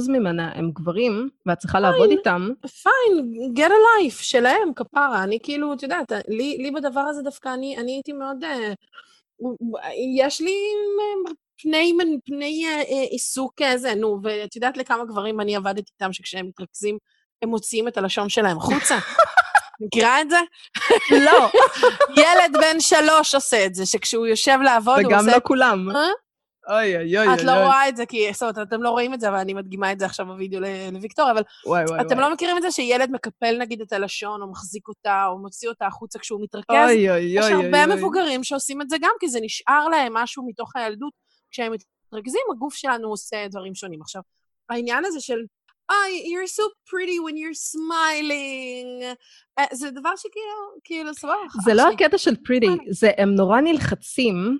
ממנה הם גברים, ואת צריכה לעבוד איתם, פיין, get a life, שלהם, כפרה. אני כאילו, את יודעת, לי, לי בדבר הזה דווקא, אני, אני הייתי מאוד... אה, יש לי אה, פני, פני אה, עיסוק כזה, נו, ואת יודעת לכמה גברים אני עבדתי איתם, שכשהם מתרכזים, הם מוציאים את הלשון שלהם החוצה? מכירה את זה? לא, ילד בן שלוש עושה את זה, שכשהוא יושב לעבוד, הוא וגם עושה... לא כולם. אה? אוי אוי אוי את לא. רואה את זה, כי זאת אומרת, אתם לא רואים את זה, אבל אני מדגימה את זה עכשיו בווידאו ל- לוויקטוריה, אבל וואי וואי אתם וואי. לא מכירים את זה שילד מקפל נגיד את הלשון, או מחזיק אותה, או מוציא אותה החוצה כשהוא מתרכז? אוי אוי יש אוי אוי. הרבה אוי. מבוגרים שעושים את זה גם, כי זה נשאר להם משהו מתוך הילדות. כשהם מתרכזים, הגוף שלנו עושה דברים שונים. עכשיו, העניין הזה של, אוי, you're so pretty when you're smiling, אה, זה דבר שכאילו, כאילו, סבבה. זה לא. הקטע של פריטי, זה הם נורא נלחצים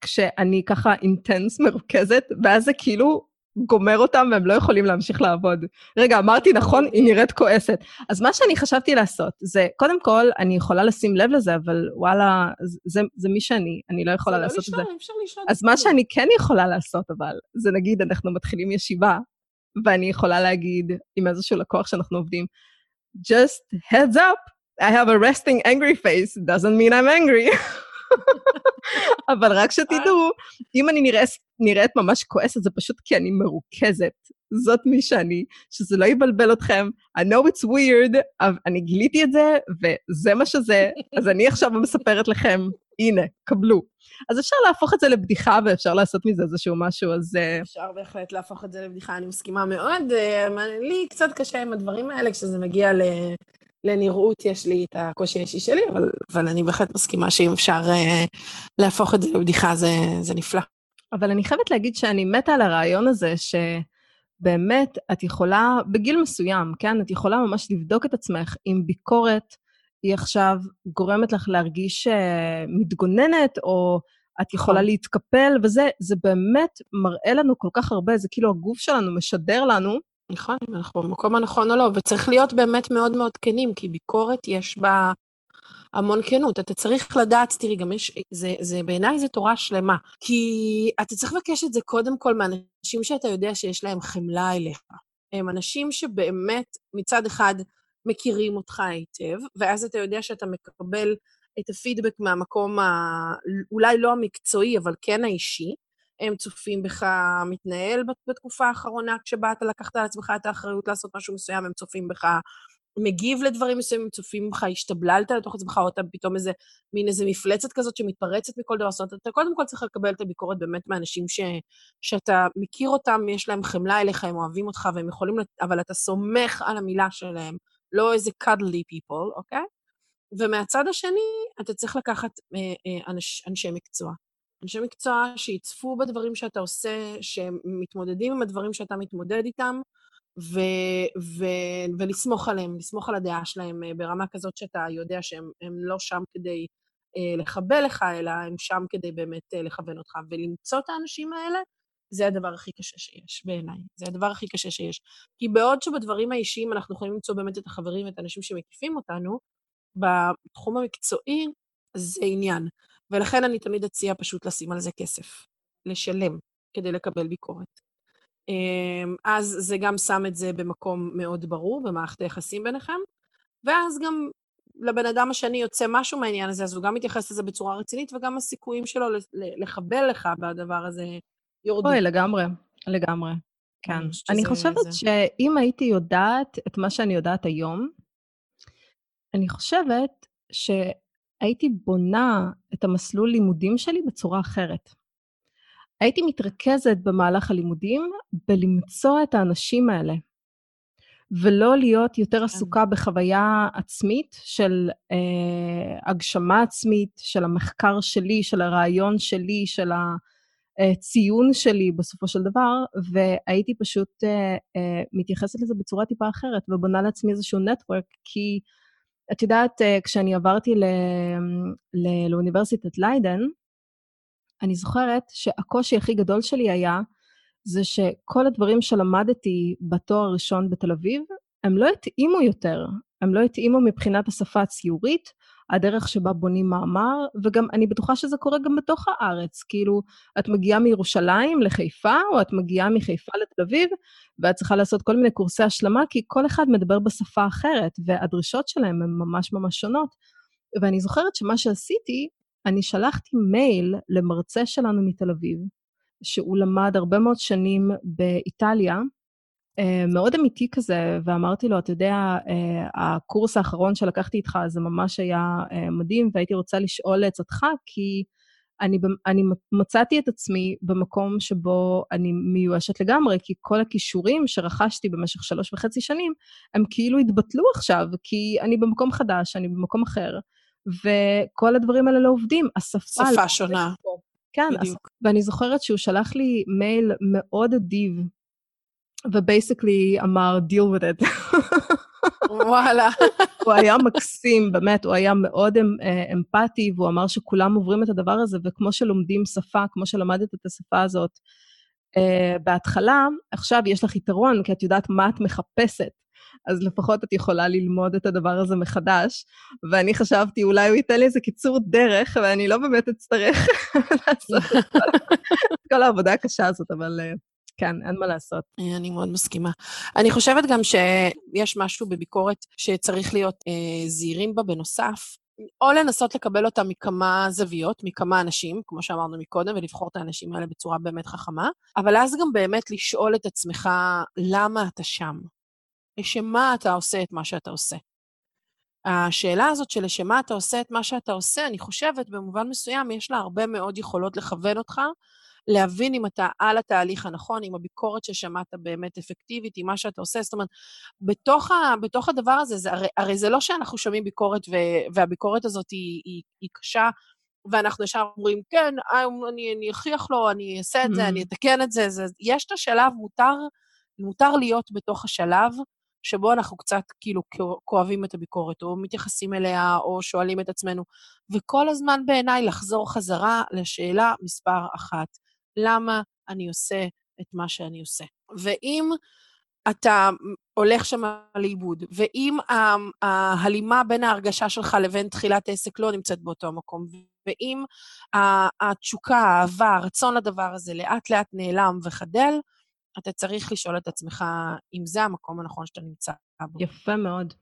כשאני ככה אינטנס מרוכזת, ואז זה כאילו גומר אותם והם לא יכולים להמשיך לעבוד. רגע, אמרתי נכון, היא נראית כועסת. אז מה שאני חשבתי לעשות זה, קודם כל, אני יכולה לשים לב לזה, אבל וואלה, זה, זה מי שאני, אני לא יכולה לא לעשות את זה. לשלול, אפשר לשלול. אז מה שאני כן יכולה לעשות, אבל, זה נגיד, אנחנו מתחילים ישיבה, ואני יכולה להגיד עם איזשהו לקוח שאנחנו עובדים, just heads up, I have a resting angry face, doesn't mean I'm angry. אבל רק שתדעו, אם אני נראית, נראית ממש כועסת, זה פשוט כי אני מרוכזת. זאת מי שאני, שזה לא יבלבל אתכם. I know it's weird, אבל אני גיליתי את זה, וזה מה שזה, אז אני עכשיו מספרת לכם, הנה, קבלו. אז אפשר להפוך את זה לבדיחה ואפשר לעשות מזה איזשהו משהו, אז... אה, אפשר בהחלט להפוך את זה לבדיחה, אני מסכימה מאוד. אה, לי קצת קשה עם הדברים האלה כשזה מגיע ל... לנראות, יש לי את הקושי האישי שלי, אבל, אבל אני בהחלט מסכימה שאם אפשר uh, להפוך את זה לבדיחה, זה, זה נפלא. אבל אני חייבת להגיד שאני מתה על הרעיון הזה, שבאמת את יכולה, בגיל מסוים, כן, את יכולה ממש לבדוק את עצמך אם ביקורת היא עכשיו גורמת לך להרגיש uh, מתגוננת, או את יכולה נכון. להתקפל, וזה זה באמת מראה לנו כל כך הרבה, זה כאילו הגוף שלנו משדר לנו, נכון, אם אנחנו במקום הנכון או לא, וצריך להיות באמת מאוד מאוד כנים, כי ביקורת יש בה המון כנות. אתה צריך לדעת, תראי, גם יש, זה, זה בעיניי זה תורה שלמה, כי אתה צריך לבקש את זה קודם כל מאנשים שאתה יודע שיש להם חמלה אליך. הם אנשים שבאמת מצד אחד מכירים אותך היטב, ואז אתה יודע שאתה מקבל את הפידבק מהמקום ה... אולי לא המקצועי, אבל כן האישי. הם צופים בך מתנהל בתקופה האחרונה, כשבאת לקחת על עצמך את האחריות לעשות משהו מסוים, הם צופים בך מגיב לדברים מסוימים, הם צופים בך, השתבללת לתוך עצמך, או אתה פתאום איזה, מין איזה מפלצת כזאת שמתפרצת מכל דבר. זאת אומרת, אתה קודם כל צריך לקבל את הביקורת באמת מאנשים ש, שאתה מכיר אותם, יש להם חמלה אליך, הם אוהבים אותך, והם יכולים, לת... אבל אתה סומך על המילה שלהם, לא איזה cuddly people, אוקיי? ומהצד השני, אתה צריך לקחת אה, אה, אנש, אנשי מקצוע. אנשי מקצוע שיצפו בדברים שאתה עושה, שהם מתמודדים עם הדברים שאתה מתמודד איתם, ו- ו- ולסמוך עליהם, לסמוך על הדעה שלהם אה, ברמה כזאת שאתה יודע שהם לא שם כדי אה, לחבל לך, אלא הם שם כדי באמת אה, לכוון אותך. ולמצוא את האנשים האלה, זה הדבר הכי קשה שיש, בעיניי. זה הדבר הכי קשה שיש. כי בעוד שבדברים האישיים אנחנו יכולים למצוא באמת את החברים, את האנשים שמקיפים אותנו, בתחום המקצועי זה עניין. ולכן אני תמיד אציע פשוט לשים על זה כסף, לשלם, כדי לקבל ביקורת. אמ, אז זה גם שם את זה במקום מאוד ברור, במערכת היחסים ביניכם, ואז גם לבן אדם השני יוצא משהו מהעניין הזה, אז הוא גם מתייחס לזה בצורה רצינית, וגם הסיכויים שלו לחבל לך בדבר הזה יורדים. אוי, לגמרי, לגמרי. כן. אני חושבת זה... שאם הייתי יודעת את מה שאני יודעת היום, אני חושבת ש... הייתי בונה את המסלול לימודים שלי בצורה אחרת. הייתי מתרכזת במהלך הלימודים בלמצוא את האנשים האלה, ולא להיות יותר כן. עסוקה בחוויה עצמית של אה, הגשמה עצמית, של המחקר שלי, של הרעיון שלי, של הציון שלי בסופו של דבר, והייתי פשוט אה, אה, מתייחסת לזה בצורה טיפה אחרת, ובונה לעצמי איזשהו נטוורק, כי את יודעת, אה, כשאני עברתי ל... ל... לאוניברסיטת ליידן, אני זוכרת שהקושי הכי גדול שלי היה, זה שכל הדברים שלמדתי בתואר הראשון בתל אביב, הם לא התאימו יותר. הם לא התאימו מבחינת השפה הציורית, הדרך שבה בונים מאמר, וגם אני בטוחה שזה קורה גם בתוך הארץ. כאילו, את מגיעה מירושלים לחיפה, או את מגיעה מחיפה לתל אביב, ואת צריכה לעשות כל מיני קורסי השלמה, כי כל אחד מדבר בשפה אחרת, והדרישות שלהם הן ממש ממש שונות. ואני זוכרת שמה שעשיתי, אני שלחתי מייל למרצה שלנו מתל אביב, שהוא למד הרבה מאוד שנים באיטליה, מאוד אמיתי כזה, ואמרתי לו, אתה יודע, אה, הקורס האחרון שלקחתי איתך, זה ממש היה אה, מדהים, והייתי רוצה לשאול לעצתך, כי אני, אני מצאתי את עצמי במקום שבו אני מיואשת לגמרי, כי כל הכישורים שרכשתי במשך שלוש וחצי שנים, הם כאילו התבטלו עכשיו, כי אני במקום חדש, אני במקום אחר, וכל הדברים האלה לא עובדים. השפה... שפה לא שונה. כן, בדיוק. ואני זוכרת שהוא שלח לי מייל מאוד אדיב, ובייסקלי אמר, deal with it. וואלה. הוא היה מקסים, באמת, הוא היה מאוד אה, אמפתי, והוא אמר שכולם עוברים את הדבר הזה, וכמו שלומדים שפה, כמו שלמדת את השפה הזאת, uh, בהתחלה, עכשיו יש לך יתרון, כי את יודעת מה את מחפשת. אז לפחות את יכולה ללמוד את הדבר הזה מחדש. ואני חשבתי, אולי הוא ייתן לי איזה קיצור דרך, ואני לא באמת אצטרך לעשות את כל העבודה הקשה הזאת, אבל uh, כן, אין מה לעשות. אני מאוד מסכימה. אני חושבת גם שיש משהו בביקורת שצריך להיות אה, זהירים בה בנוסף, או לנסות לקבל אותה מכמה זוויות, מכמה אנשים, כמו שאמרנו מקודם, ולבחור את האנשים האלה בצורה באמת חכמה, אבל אז גם באמת לשאול את עצמך, למה אתה שם? לשם מה אתה עושה את מה שאתה עושה? השאלה הזאת של לשם מה אתה עושה את מה שאתה עושה, אני חושבת, במובן מסוים, יש לה הרבה מאוד יכולות לכוון אותך להבין אם אתה על התהליך הנכון, אם הביקורת ששמעת באמת אפקטיבית, אם מה שאתה עושה. זאת אומרת, בתוך, ה, בתוך הדבר הזה, זה, הרי, הרי זה לא שאנחנו שומעים ביקורת ו, והביקורת הזאת היא, היא, היא קשה, ואנחנו ישר אומרים, כן, אני, אני אכריח לו, אני אעשה את זה, אני mm-hmm. אתקן את זה. זה. יש את השלב, מותר, מותר להיות בתוך השלב שבו אנחנו קצת כאילו כואבים את הביקורת, או מתייחסים אליה, או שואלים את עצמנו. וכל הזמן בעיניי לחזור חזרה לשאלה מספר אחת. למה אני עושה את מה שאני עושה. ואם אתה הולך שם לאיבוד, ואם ההלימה בין ההרגשה שלך לבין תחילת העסק לא נמצאת באותו מקום, ואם התשוקה, האהבה, הרצון לדבר הזה לאט-לאט נעלם וחדל, אתה צריך לשאול את עצמך אם זה המקום הנכון שאתה נמצא בו. יפה מאוד.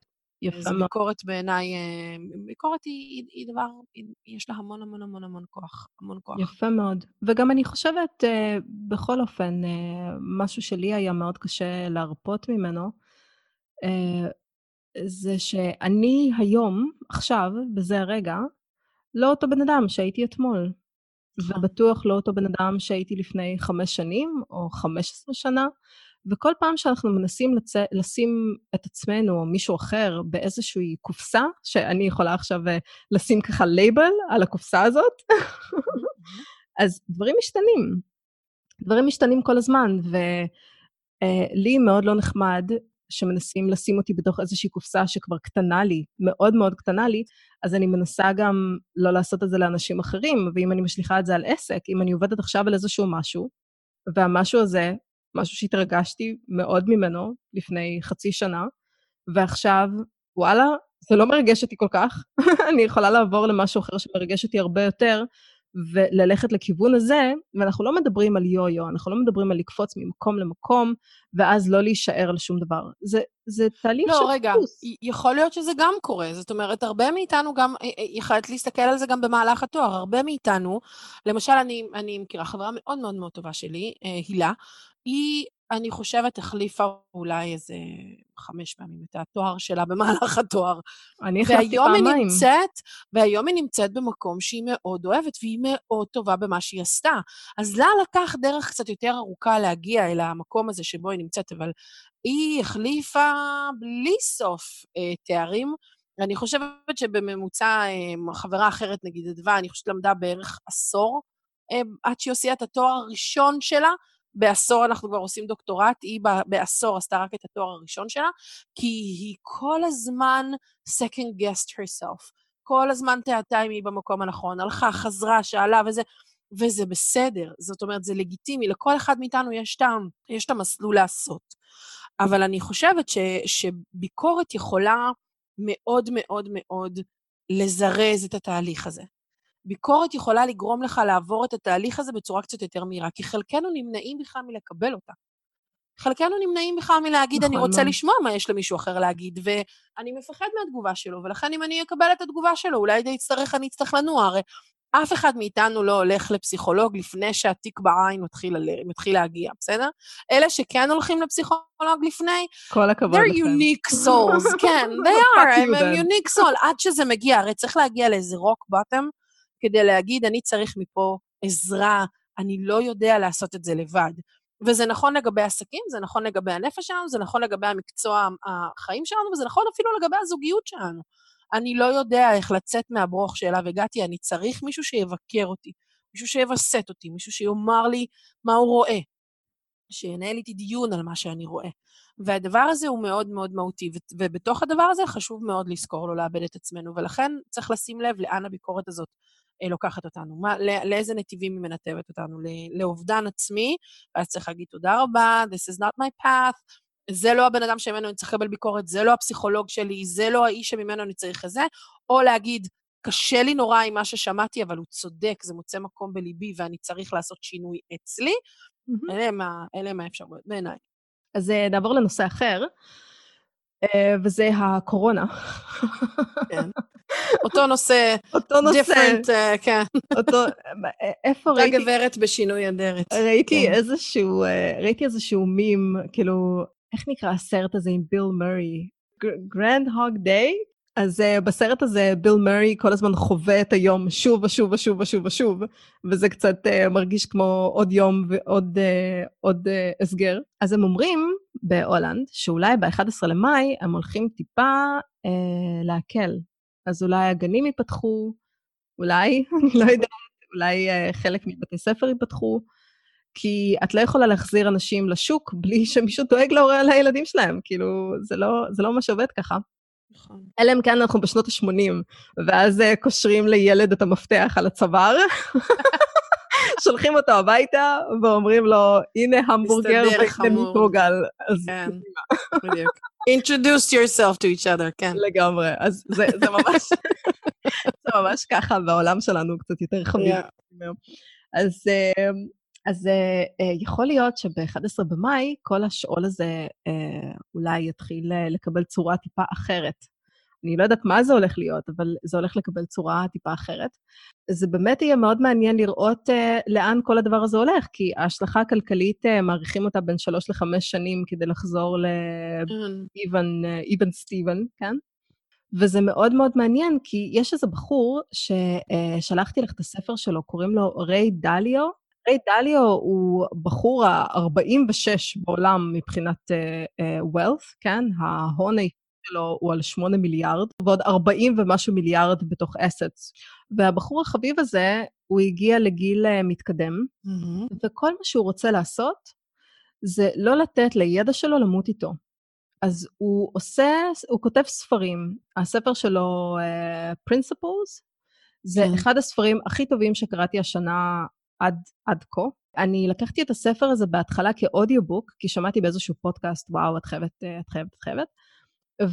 יפה מאוד. ביקורת בעיניי, אה, ביקורת היא, היא דבר, היא, יש לה המון המון המון המון כוח, המון כוח. יפה מאוד. וגם אני חושבת, אה, בכל אופן, אה, משהו שלי היה מאוד קשה להרפות ממנו, זה שאני היום, עכשיו, בזה הרגע, לא אותו בן אדם שהייתי אתמול. נכון. ובטוח לא אותו בן אדם שהייתי לפני חמש שנים או חמש עשרה שנה. וכל פעם שאנחנו מנסים לצ... לשים את עצמנו או מישהו אחר באיזושהי קופסה, שאני יכולה עכשיו uh, לשים ככה לייבל על הקופסה הזאת, אז דברים משתנים. דברים משתנים כל הזמן, ולי uh, מאוד לא נחמד שמנסים לשים אותי בתוך איזושהי קופסה שכבר קטנה לי, מאוד מאוד קטנה לי, אז אני מנסה גם לא לעשות את זה לאנשים אחרים, ואם אני משליכה את זה על עסק, אם אני עובדת עכשיו על איזשהו משהו, והמשהו הזה משהו שהתרגשתי מאוד ממנו לפני חצי שנה, ועכשיו, וואלה, זה לא מרגש אותי כל כך, אני יכולה לעבור למשהו אחר שמרגש אותי הרבה יותר, וללכת לכיוון הזה, ואנחנו לא מדברים על יו-יו, אנחנו לא מדברים על לקפוץ ממקום למקום, ואז לא להישאר על שום דבר. זה, זה תהליך לא, של לא, רגע, פוס. יכול להיות שזה גם קורה. זאת אומרת, הרבה מאיתנו גם, אה, אה, יכולת להסתכל על זה גם במהלך התואר. הרבה מאיתנו, למשל, אני, אני מכירה חברה מאוד מאוד מאוד טובה שלי, אה, הילה, היא, אני חושבת, החליפה אולי איזה חמש פעמים את התואר שלה במהלך התואר. אני החלפתי פעמיים. היא נמצאת, והיום היא נמצאת במקום שהיא מאוד אוהבת, והיא מאוד טובה במה שהיא עשתה. אז לה לקח דרך קצת יותר ארוכה להגיע אל המקום הזה שבו היא נמצאת, אבל היא החליפה בלי סוף אה, תארים. אני חושבת שבממוצע, אה, חברה אחרת, נגיד אדווה, אני חושבת למדה בערך עשור אה, עד שהיא הוציאה את התואר הראשון שלה, בעשור אנחנו כבר עושים דוקטורט, היא בעשור עשתה רק את התואר הראשון שלה, כי היא כל הזמן second guessed herself. כל הזמן טעתה אם היא במקום הנכון, הלכה, חזרה, שאלה וזה, וזה בסדר. זאת אומרת, זה לגיטימי, לכל אחד מאיתנו יש טעם, יש את המסלול לעשות. אבל אני חושבת ש, שביקורת יכולה מאוד מאוד מאוד לזרז את התהליך הזה. ביקורת יכולה לגרום לך לעבור את התהליך הזה בצורה קצת יותר מהירה, כי חלקנו נמנעים בכלל מלקבל אותה. חלקנו נמנעים בכלל מלהגיד, נכון, אני רוצה מה? לשמוע מה יש למישהו אחר להגיד, ואני מפחד מהתגובה שלו, ולכן אם אני אקבל את התגובה שלו, אולי די אצטרך, אני אצטרך לנוע. הרי אף אחד מאיתנו לא הולך לפסיכולוג לפני שהתיק בעין מתחיל, מתחיל להגיע, בסדר? אלה שכן הולכים לפסיכולוג לפני, כל הכבוד לכם. they're unique souls, כן, they are, הם unique soul, עד שזה מגיע, הרי צריך להגיע לאיזה רוק בוטם, כדי להגיד, אני צריך מפה עזרה, אני לא יודע לעשות את זה לבד. וזה נכון לגבי עסקים, זה נכון לגבי הנפש שלנו, זה נכון לגבי המקצוע החיים שלנו, וזה נכון אפילו לגבי הזוגיות שלנו. אני לא יודע איך לצאת מהברוך שאליו הגעתי, אני צריך מישהו שיבקר אותי, מישהו שיווסת אותי, מישהו שיאמר לי מה הוא רואה, שינהל איתי דיון על מה שאני רואה. והדבר הזה הוא מאוד מאוד מהותי, ובתוך הדבר הזה חשוב מאוד לזכור לא לאבד את עצמנו, ולכן צריך לשים לב לאן הביקורת הזאת לוקחת אותנו, מה, לא, לאיזה נתיבים היא מנתבת אותנו, לאובדן עצמי, ואז צריך להגיד תודה רבה, this is not my path, זה לא הבן אדם שממנו אני צריך לקבל ביקורת, זה לא הפסיכולוג שלי, זה לא האיש שממנו אני צריך את זה, או להגיד, קשה לי נורא עם מה ששמעתי, אבל הוא צודק, זה מוצא מקום בליבי ואני צריך לעשות שינוי אצלי. Mm-hmm. אלה הם האפשרויות בעיניי. אז אה, נעבור לנושא אחר, אה, וזה הקורונה. כן. אותו נושא, אותו נושא, different, uh, כן. אותו, איפה ראיתי... אותה גברת בשינוי אדרת. ראיתי כן. איזשהו, ראיתי איזשהו מים, כאילו, איך נקרא הסרט הזה עם ביל מרי? Groundhog Day? אז אה, בסרט הזה ביל מרי כל הזמן חווה את היום שוב ושוב ושוב ושוב ושוב, וזה קצת אה, מרגיש כמו עוד יום ועוד אה, עוד, אה, הסגר. אז הם אומרים בהולנד שאולי ב-11 למאי הם הולכים טיפה אה, להקל. אז אולי הגנים ייפתחו, אולי, אני לא יודעת, אולי uh, חלק מבתי ספר ייפתחו. כי את לא יכולה להחזיר אנשים לשוק בלי שמישהו דואג להורה לילדים שלהם, כאילו, זה לא, זה לא ממש עובד ככה. נכון. אלא אם כן אנחנו בשנות ה-80, ואז uh, קושרים לילד את המפתח על הצוואר, שולחים אותו הביתה ואומרים לו, הנה המבורגר במיקרוגל. כן, בדיוק. Introduce yourself to each other, כן. לגמרי, אז זה, זה ממש, זה ממש ככה בעולם שלנו, קצת יותר חביב. Yeah. אז uh, אז uh, uh, יכול להיות שב-11 במאי כל השאול הזה uh, אולי יתחיל uh, לקבל צורה טיפה אחרת. אני לא יודעת מה זה הולך להיות, אבל זה הולך לקבל צורה טיפה אחרת. זה באמת יהיה מאוד מעניין לראות uh, לאן כל הדבר הזה הולך, כי ההשלכה הכלכלית, uh, מעריכים אותה בין שלוש לחמש שנים כדי לחזור ל-even סטיבן, כן? וזה מאוד מאוד מעניין, כי יש איזה בחור ששלחתי לך את הספר שלו, קוראים לו ריי דליו, ריי דליו הוא בחור ה-46 בעולם מבחינת uh, uh, wealth, כן? ההון שלו הוא על 8 מיליארד, ועוד 40 ומשהו מיליארד בתוך assets. והבחור החביב הזה, הוא הגיע לגיל uh, מתקדם, mm-hmm. וכל מה שהוא רוצה לעשות זה לא לתת לידע שלו למות איתו. אז הוא עושה, הוא כותב ספרים. הספר שלו, uh, Principles, זה mm. אחד הספרים הכי טובים שקראתי השנה עד, עד כה. אני לקחתי את הספר הזה בהתחלה כאודיובוק, כי שמעתי באיזשהו פודקאסט, וואו, את חייבת, את חייבת, את חייבת.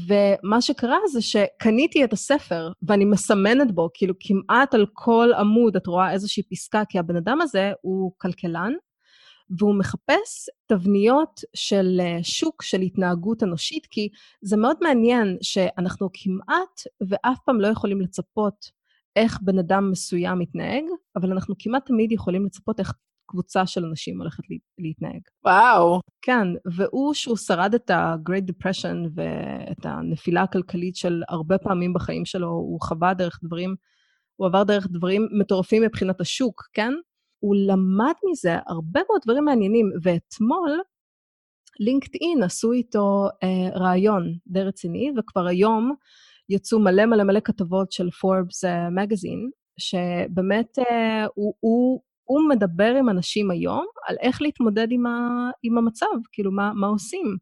ומה שקרה זה שקניתי את הספר, ואני מסמנת בו, כאילו כמעט על כל עמוד את רואה איזושהי פסקה, כי הבן אדם הזה הוא כלכלן, והוא מחפש תבניות של אה, שוק של התנהגות אנושית, כי זה מאוד מעניין שאנחנו כמעט ואף פעם לא יכולים לצפות איך בן אדם מסוים מתנהג, אבל אנחנו כמעט תמיד יכולים לצפות איך קבוצה של אנשים הולכת להתנהג. וואו. כן, והוא, שהוא שרד את ה-Great Depression ואת הנפילה הכלכלית של הרבה פעמים בחיים שלו, הוא חווה דרך דברים, הוא עבר דרך דברים מטורפים מבחינת השוק, כן? הוא למד מזה הרבה מאוד דברים מעניינים, ואתמול לינקדאין עשו איתו אה, רעיון די רציני, וכבר היום יצאו מלא מלא מלא כתבות של פורבס מגזין, שבאמת uh, הוא, הוא, הוא מדבר עם אנשים היום על איך להתמודד עם, ה, עם המצב, כאילו מה, מה עושים.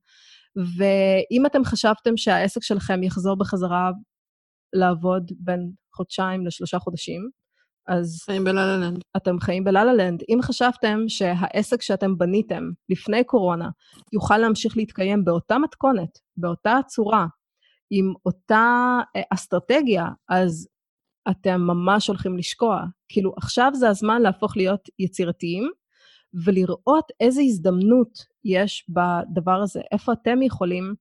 ואם אתם חשבתם שהעסק שלכם יחזור בחזרה לעבוד בין חודשיים לשלושה חודשים, אז... חיים בלה-לה-לנד. אתם חיים בלה-לה-לנד. אם חשבתם שהעסק שאתם בניתם לפני קורונה יוכל להמשיך להתקיים באותה מתכונת, באותה צורה, עם אותה אה, אסטרטגיה, אז אתם ממש הולכים לשקוע. כאילו, עכשיו זה הזמן להפוך להיות יצירתיים, ולראות איזה הזדמנות יש בדבר הזה, איפה אתם יכולים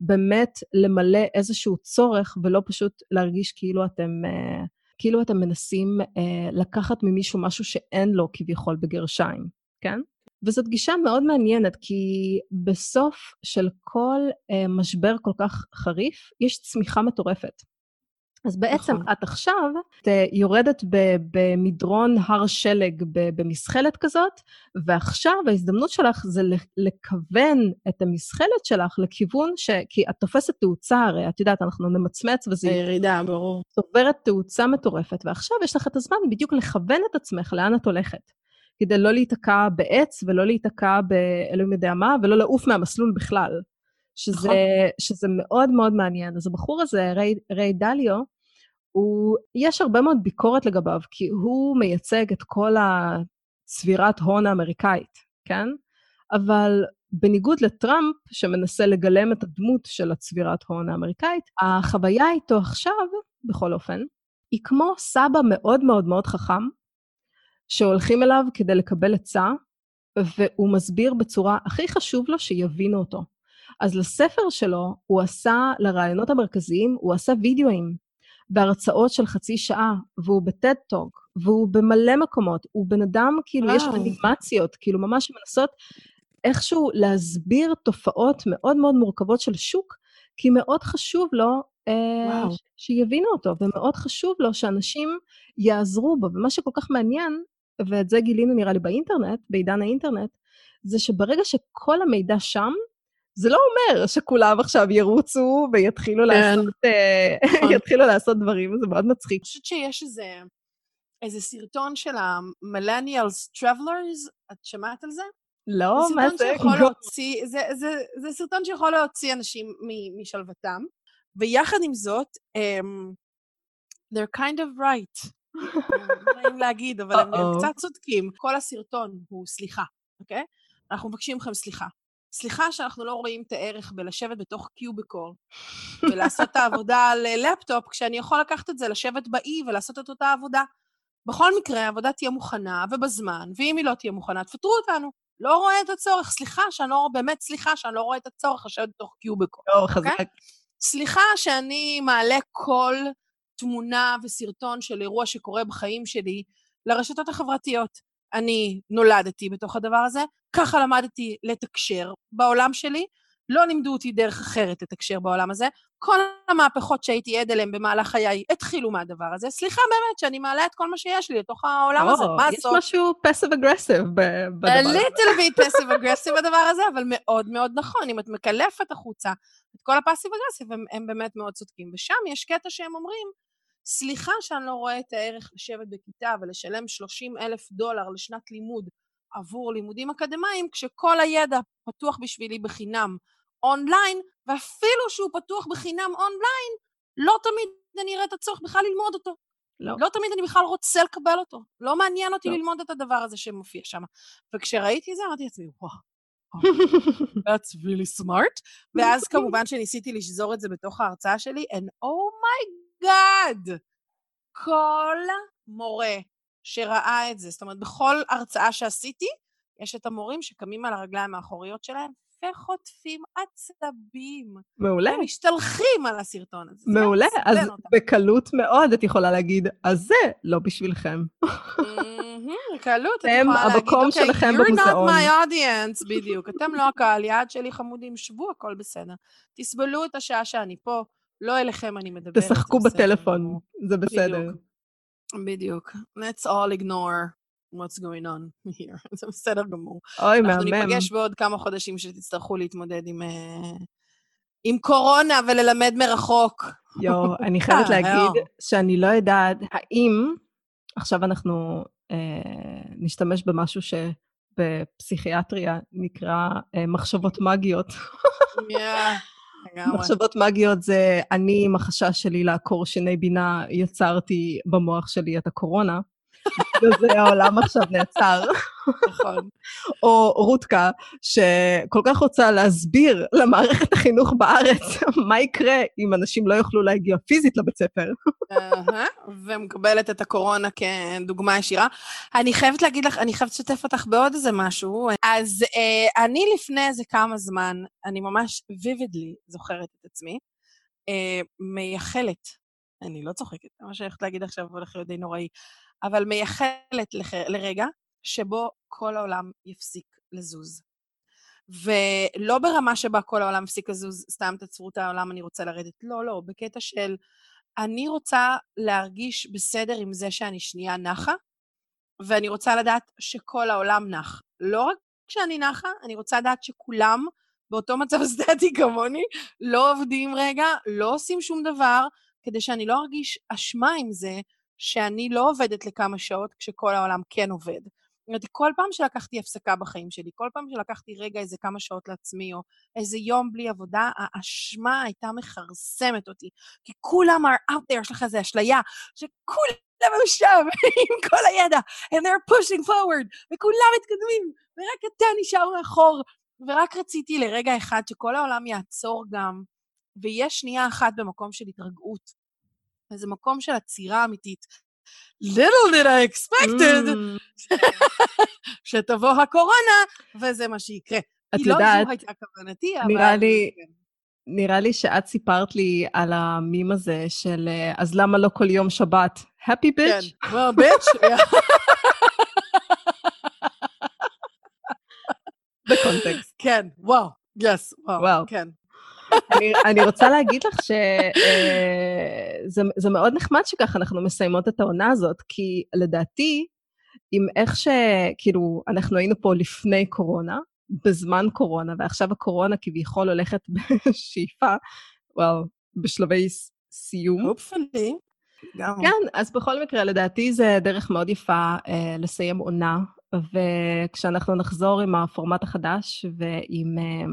באמת למלא איזשהו צורך, ולא פשוט להרגיש כאילו אתם, אה, כאילו אתם מנסים אה, לקחת ממישהו משהו שאין לו כביכול בגרשיים, כן? וזאת גישה מאוד מעניינת, כי בסוף של כל uh, משבר כל כך חריף, יש צמיחה מטורפת. אז בעצם נכון. את עכשיו את יורדת במדרון הר שלג במסחלת כזאת, ועכשיו ההזדמנות שלך זה לכוון את המסחלת שלך לכיוון ש... כי את תופסת תאוצה, הרי את יודעת, אנחנו נמצמץ וזה... הירידה, ברור. צוברת תאוצה מטורפת, ועכשיו יש לך את הזמן בדיוק לכוון את עצמך לאן את הולכת. כדי לא להיתקע בעץ ולא להיתקע באלוהים יודע מה, ולא לעוף מהמסלול בכלל. שזה, נכון. שזה מאוד מאוד מעניין. אז הבחור הזה, ריי, ריי דליו, הוא, יש הרבה מאוד ביקורת לגביו, כי הוא מייצג את כל הצבירת הון האמריקאית, כן? אבל בניגוד לטראמפ, שמנסה לגלם את הדמות של הצבירת הון האמריקאית, החוויה איתו עכשיו, בכל אופן, היא כמו סבא מאוד מאוד מאוד חכם, שהולכים אליו כדי לקבל עצה, והוא מסביר בצורה הכי חשוב לו שיבינו אותו. אז לספר שלו, הוא עשה, לרעיונות המרכזיים, הוא עשה וידאוים בהרצאות של חצי שעה, והוא בטד-טוק, והוא במלא מקומות. הוא בן אדם, כאילו, יש אנימציות, כאילו, ממש מנסות איכשהו להסביר תופעות מאוד מאוד מורכבות של שוק, כי מאוד חשוב לו אה, שיבינו אותו, ומאוד חשוב לו שאנשים יעזרו בו. ומה שכל כך מעניין, ואת זה גילינו נראה לי באינטרנט, בעידן האינטרנט, זה שברגע שכל המידע שם, זה לא אומר שכולם עכשיו ירוצו ויתחילו כן. לעשות, אה, נכון. יתחילו לעשות דברים, זה מאוד מצחיק. אני חושבת שיש איזה, איזה סרטון של ה-Millennials Travelers, את שמעת על זה? לא, מה זה? להוציא, זה, זה, זה סרטון שיכול להוציא אנשים משלוותם, ויחד עם זאת, um, they're kind of right. לא נעים להגיד, אבל הם קצת צודקים. כל הסרטון הוא סליחה, אוקיי? אנחנו מבקשים מכם סליחה. סליחה שאנחנו לא רואים את הערך בלשבת בתוך קיוביקור ולעשות את העבודה על לפטופ, כשאני יכול לקחת את זה, לשבת באי ולעשות את אותה עבודה. בכל מקרה, העבודה תהיה מוכנה ובזמן, ואם היא לא תהיה מוכנה, תפטרו אותנו. לא רואה את הצורך, סליחה שאני לא, באמת סליחה שאני לא רואה את הצורך לשבת בתוך קיוביקור. לא, אוקיי? חזק. סליחה שאני מעלה כל תמונה וסרטון של אירוע שקורה בחיים שלי לרשתות החברתיות. אני נולדתי בתוך הדבר הזה, ככה למדתי לתקשר בעולם שלי, לא לימדו אותי דרך אחרת לתקשר בעולם הזה. כל המהפכות שהייתי עד אליהן במהלך חיי התחילו מהדבר הזה. סליחה באמת שאני מעלה את כל מה שיש לי לתוך העולם הזה, מה לעשות? יש משהו passive aggressive בדבר הזה. Little bit passive aggressive בדבר הזה, אבל מאוד מאוד נכון. אם את מקלפת החוצה את כל ה passive aggressive, הם, הם באמת מאוד צודקים. ושם יש קטע שהם אומרים, סליחה שאני לא רואה את הערך לשבת בכיתה ולשלם 30 אלף דולר לשנת לימוד עבור לימודים אקדמיים, כשכל הידע פתוח בשבילי בחינם אונליין, ואפילו שהוא פתוח בחינם אונליין, לא תמיד אני אראה את הצורך בכלל ללמוד אותו. לא. לא תמיד אני בכלל רוצה לקבל אותו. לא מעניין אותי לא. ללמוד את הדבר הזה שמופיע שם. וכשראיתי את זה, אמרתי לעצמי, וואו, that's really smart. ואז כמובן שניסיתי לשזור את זה בתוך ההרצאה שלי, and oh my god, כל מורה שראה את זה, זאת אומרת, בכל הרצאה שעשיתי, יש את המורים שקמים על הרגליים האחוריות שלהם וחוטפים עצבים. מעולה. ומשתלחים על הסרטון הזה. מעולה, אז אותם. בקלות מאוד את יכולה להגיד, אז זה לא בשבילכם. בקלות, את יכולה להגיד, אוקיי, you're not my audience, בדיוק. אתם לא הקהל יעד שלי, חמודים, שבו, הכל בסדר. תסבלו את השעה שאני פה, לא אליכם אני מדברת. תשחקו בטלפון, זה בסדר. בדיוק. Let's all ignore what's going on here. זה בסדר גמור. אוי, מהמם. אנחנו ניפגש בעוד כמה חודשים שתצטרכו להתמודד עם, uh, עם קורונה וללמד מרחוק. יואו, אני חייבת להגיד שאני לא יודעת האם, עכשיו אנחנו uh, נשתמש במשהו שבפסיכיאטריה נקרא uh, מחשבות מגיות. yeah. מחשבות מגיות זה אני עם החשש שלי לעקור שיני בינה, יצרתי במוח שלי את הקורונה. וזה העולם עכשיו נעצר. נכון. או רותקה, שכל כך רוצה להסביר למערכת החינוך בארץ מה יקרה אם אנשים לא יוכלו להגיע פיזית לבית ספר. ומקבלת את הקורונה כדוגמה ישירה. אני חייבת להגיד לך, אני חייבת לשתף אותך בעוד איזה משהו. אז אה, אני לפני איזה כמה זמן, אני ממש vividly זוכרת את עצמי, אה, מייחלת, אני לא צוחקת, מה שאני הולכת להגיד עכשיו הולך להיות די נוראי. אבל מייחלת. לרגע שבו כל העולם יפסיק לזוז. ולא ברמה שבה כל העולם יפסיק לזוז, סתם תעצרו את העולם, אני רוצה לרדת. לא, לא, בקטע של אני רוצה להרגיש בסדר עם זה שאני שנייה נחה, ואני רוצה לדעת שכל העולם נח. לא רק שאני נחה, אני רוצה לדעת שכולם באותו מצב סטטי כמוני, לא עובדים רגע, לא עושים שום דבר, כדי שאני לא ארגיש אשמה עם זה שאני לא עובדת לכמה שעות כשכל העולם כן עובד. אמרתי, כל פעם שלקחתי הפסקה בחיים שלי, כל פעם שלקחתי רגע איזה כמה שעות לעצמי, או איזה יום בלי עבודה, האשמה הייתה מכרסמת אותי. כי כולם are out there, יש לך איזו אשליה, שכולם הם שם עם כל הידע, and they're pushing forward, וכולם מתקדמים, ורק אתה נשאר מאחור. ורק רציתי לרגע אחד שכל העולם יעצור גם, ויהיה שנייה אחת במקום של התרגעות. איזה מקום של עצירה אמיתית. little did I expected Mm, שתבוא הקורונה, וזה מה שיקרה. את כי לא יודעת, זו הייתה כוונתי, אבל... נראה לי- כן. נראה לי שאת סיפרת לי על המים הזה של אה, אז למה לא כל יום שבת? happy כן. bitch? well, bitch. בקונטקסט. כן, וואו. יס. וואו. כן. אני, אני רוצה להגיד לך שזה זה מאוד נחמד שככה אנחנו מסיימות את העונה הזאת, כי לדעתי, עם איך שכאילו אנחנו היינו פה לפני קורונה, בזמן קורונה, ועכשיו הקורונה כביכול הולכת בשאיפה, וואו, בשלבי סיום. גם. כן, אז בכל מקרה, לדעתי זה דרך מאוד יפה אה, לסיים עונה, וכשאנחנו נחזור עם הפורמט החדש ועם אה,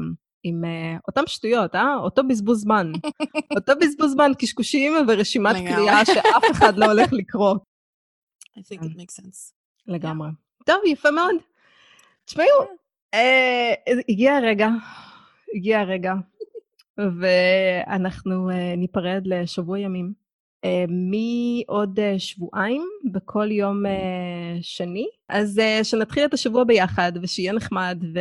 עם, אה, אותם שטויות, אה? אותו בזבוז זמן. אותו בזבוז זמן, קשקושים ורשימת. קריאה שאף אחד לא הולך לקרוא. I think it makes sense. לגמרי. טוב, יפה מאוד. תשמעו, אה, הגיע הרגע, הגיע הרגע, ואנחנו אה, ניפרד לשבוע ימים. אה, מעוד אה, שבועיים, בכל יום אה, שני. אז אה, שנתחיל את השבוע ביחד, ושיהיה נחמד, ו...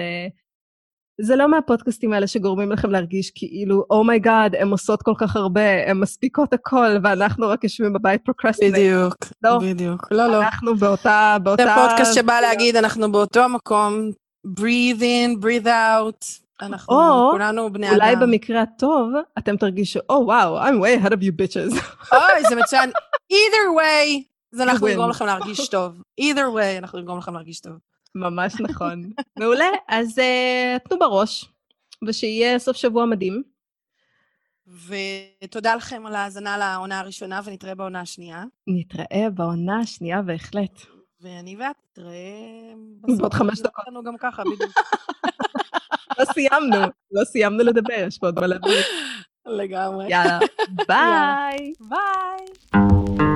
זה לא מהפודקאסטים האלה שגורמים לכם להרגיש כאילו, oh my God, הן עושות כל כך הרבה, הן מספיקות הכל, ואנחנו רק יושבים בבית procrastinate. בדיוק, לא. בדיוק. לא, לא. אנחנו באותה... זה באותה... פודקאסט שבא להגיד, אנחנו באותו המקום, breathe in, breathe out. אנחנו או כולנו בני אדם. אולי במקרה הטוב, אתם תרגישו, או וואו, I'm way ahead of you bitches. אוי, זה מצוין. either way, זה אנחנו. נגרום לכם להרגיש טוב. either way, אנחנו נגרום לכם להרגיש טוב. ממש נכון. מעולה, אז uh, תנו בראש, ושיהיה סוף שבוע מדהים. ותודה לכם על ההאזנה לעונה הראשונה, ונתראה בעונה השנייה. נתראה בעונה השנייה בהחלט. ואני ואת נתראה... בעוד חמש דקות. לנו גם ככה, בדיוק. לא סיימנו, לא סיימנו לדבר, יש פה עוד מלא דברים. לגמרי. יאללה, ביי. ביי.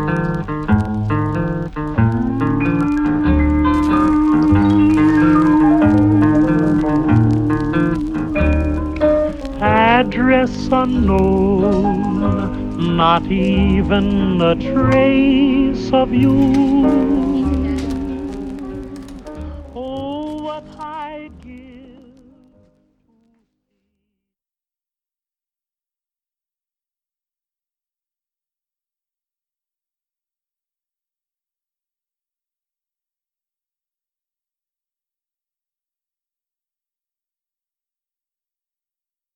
Address unknown, not even a trace of you.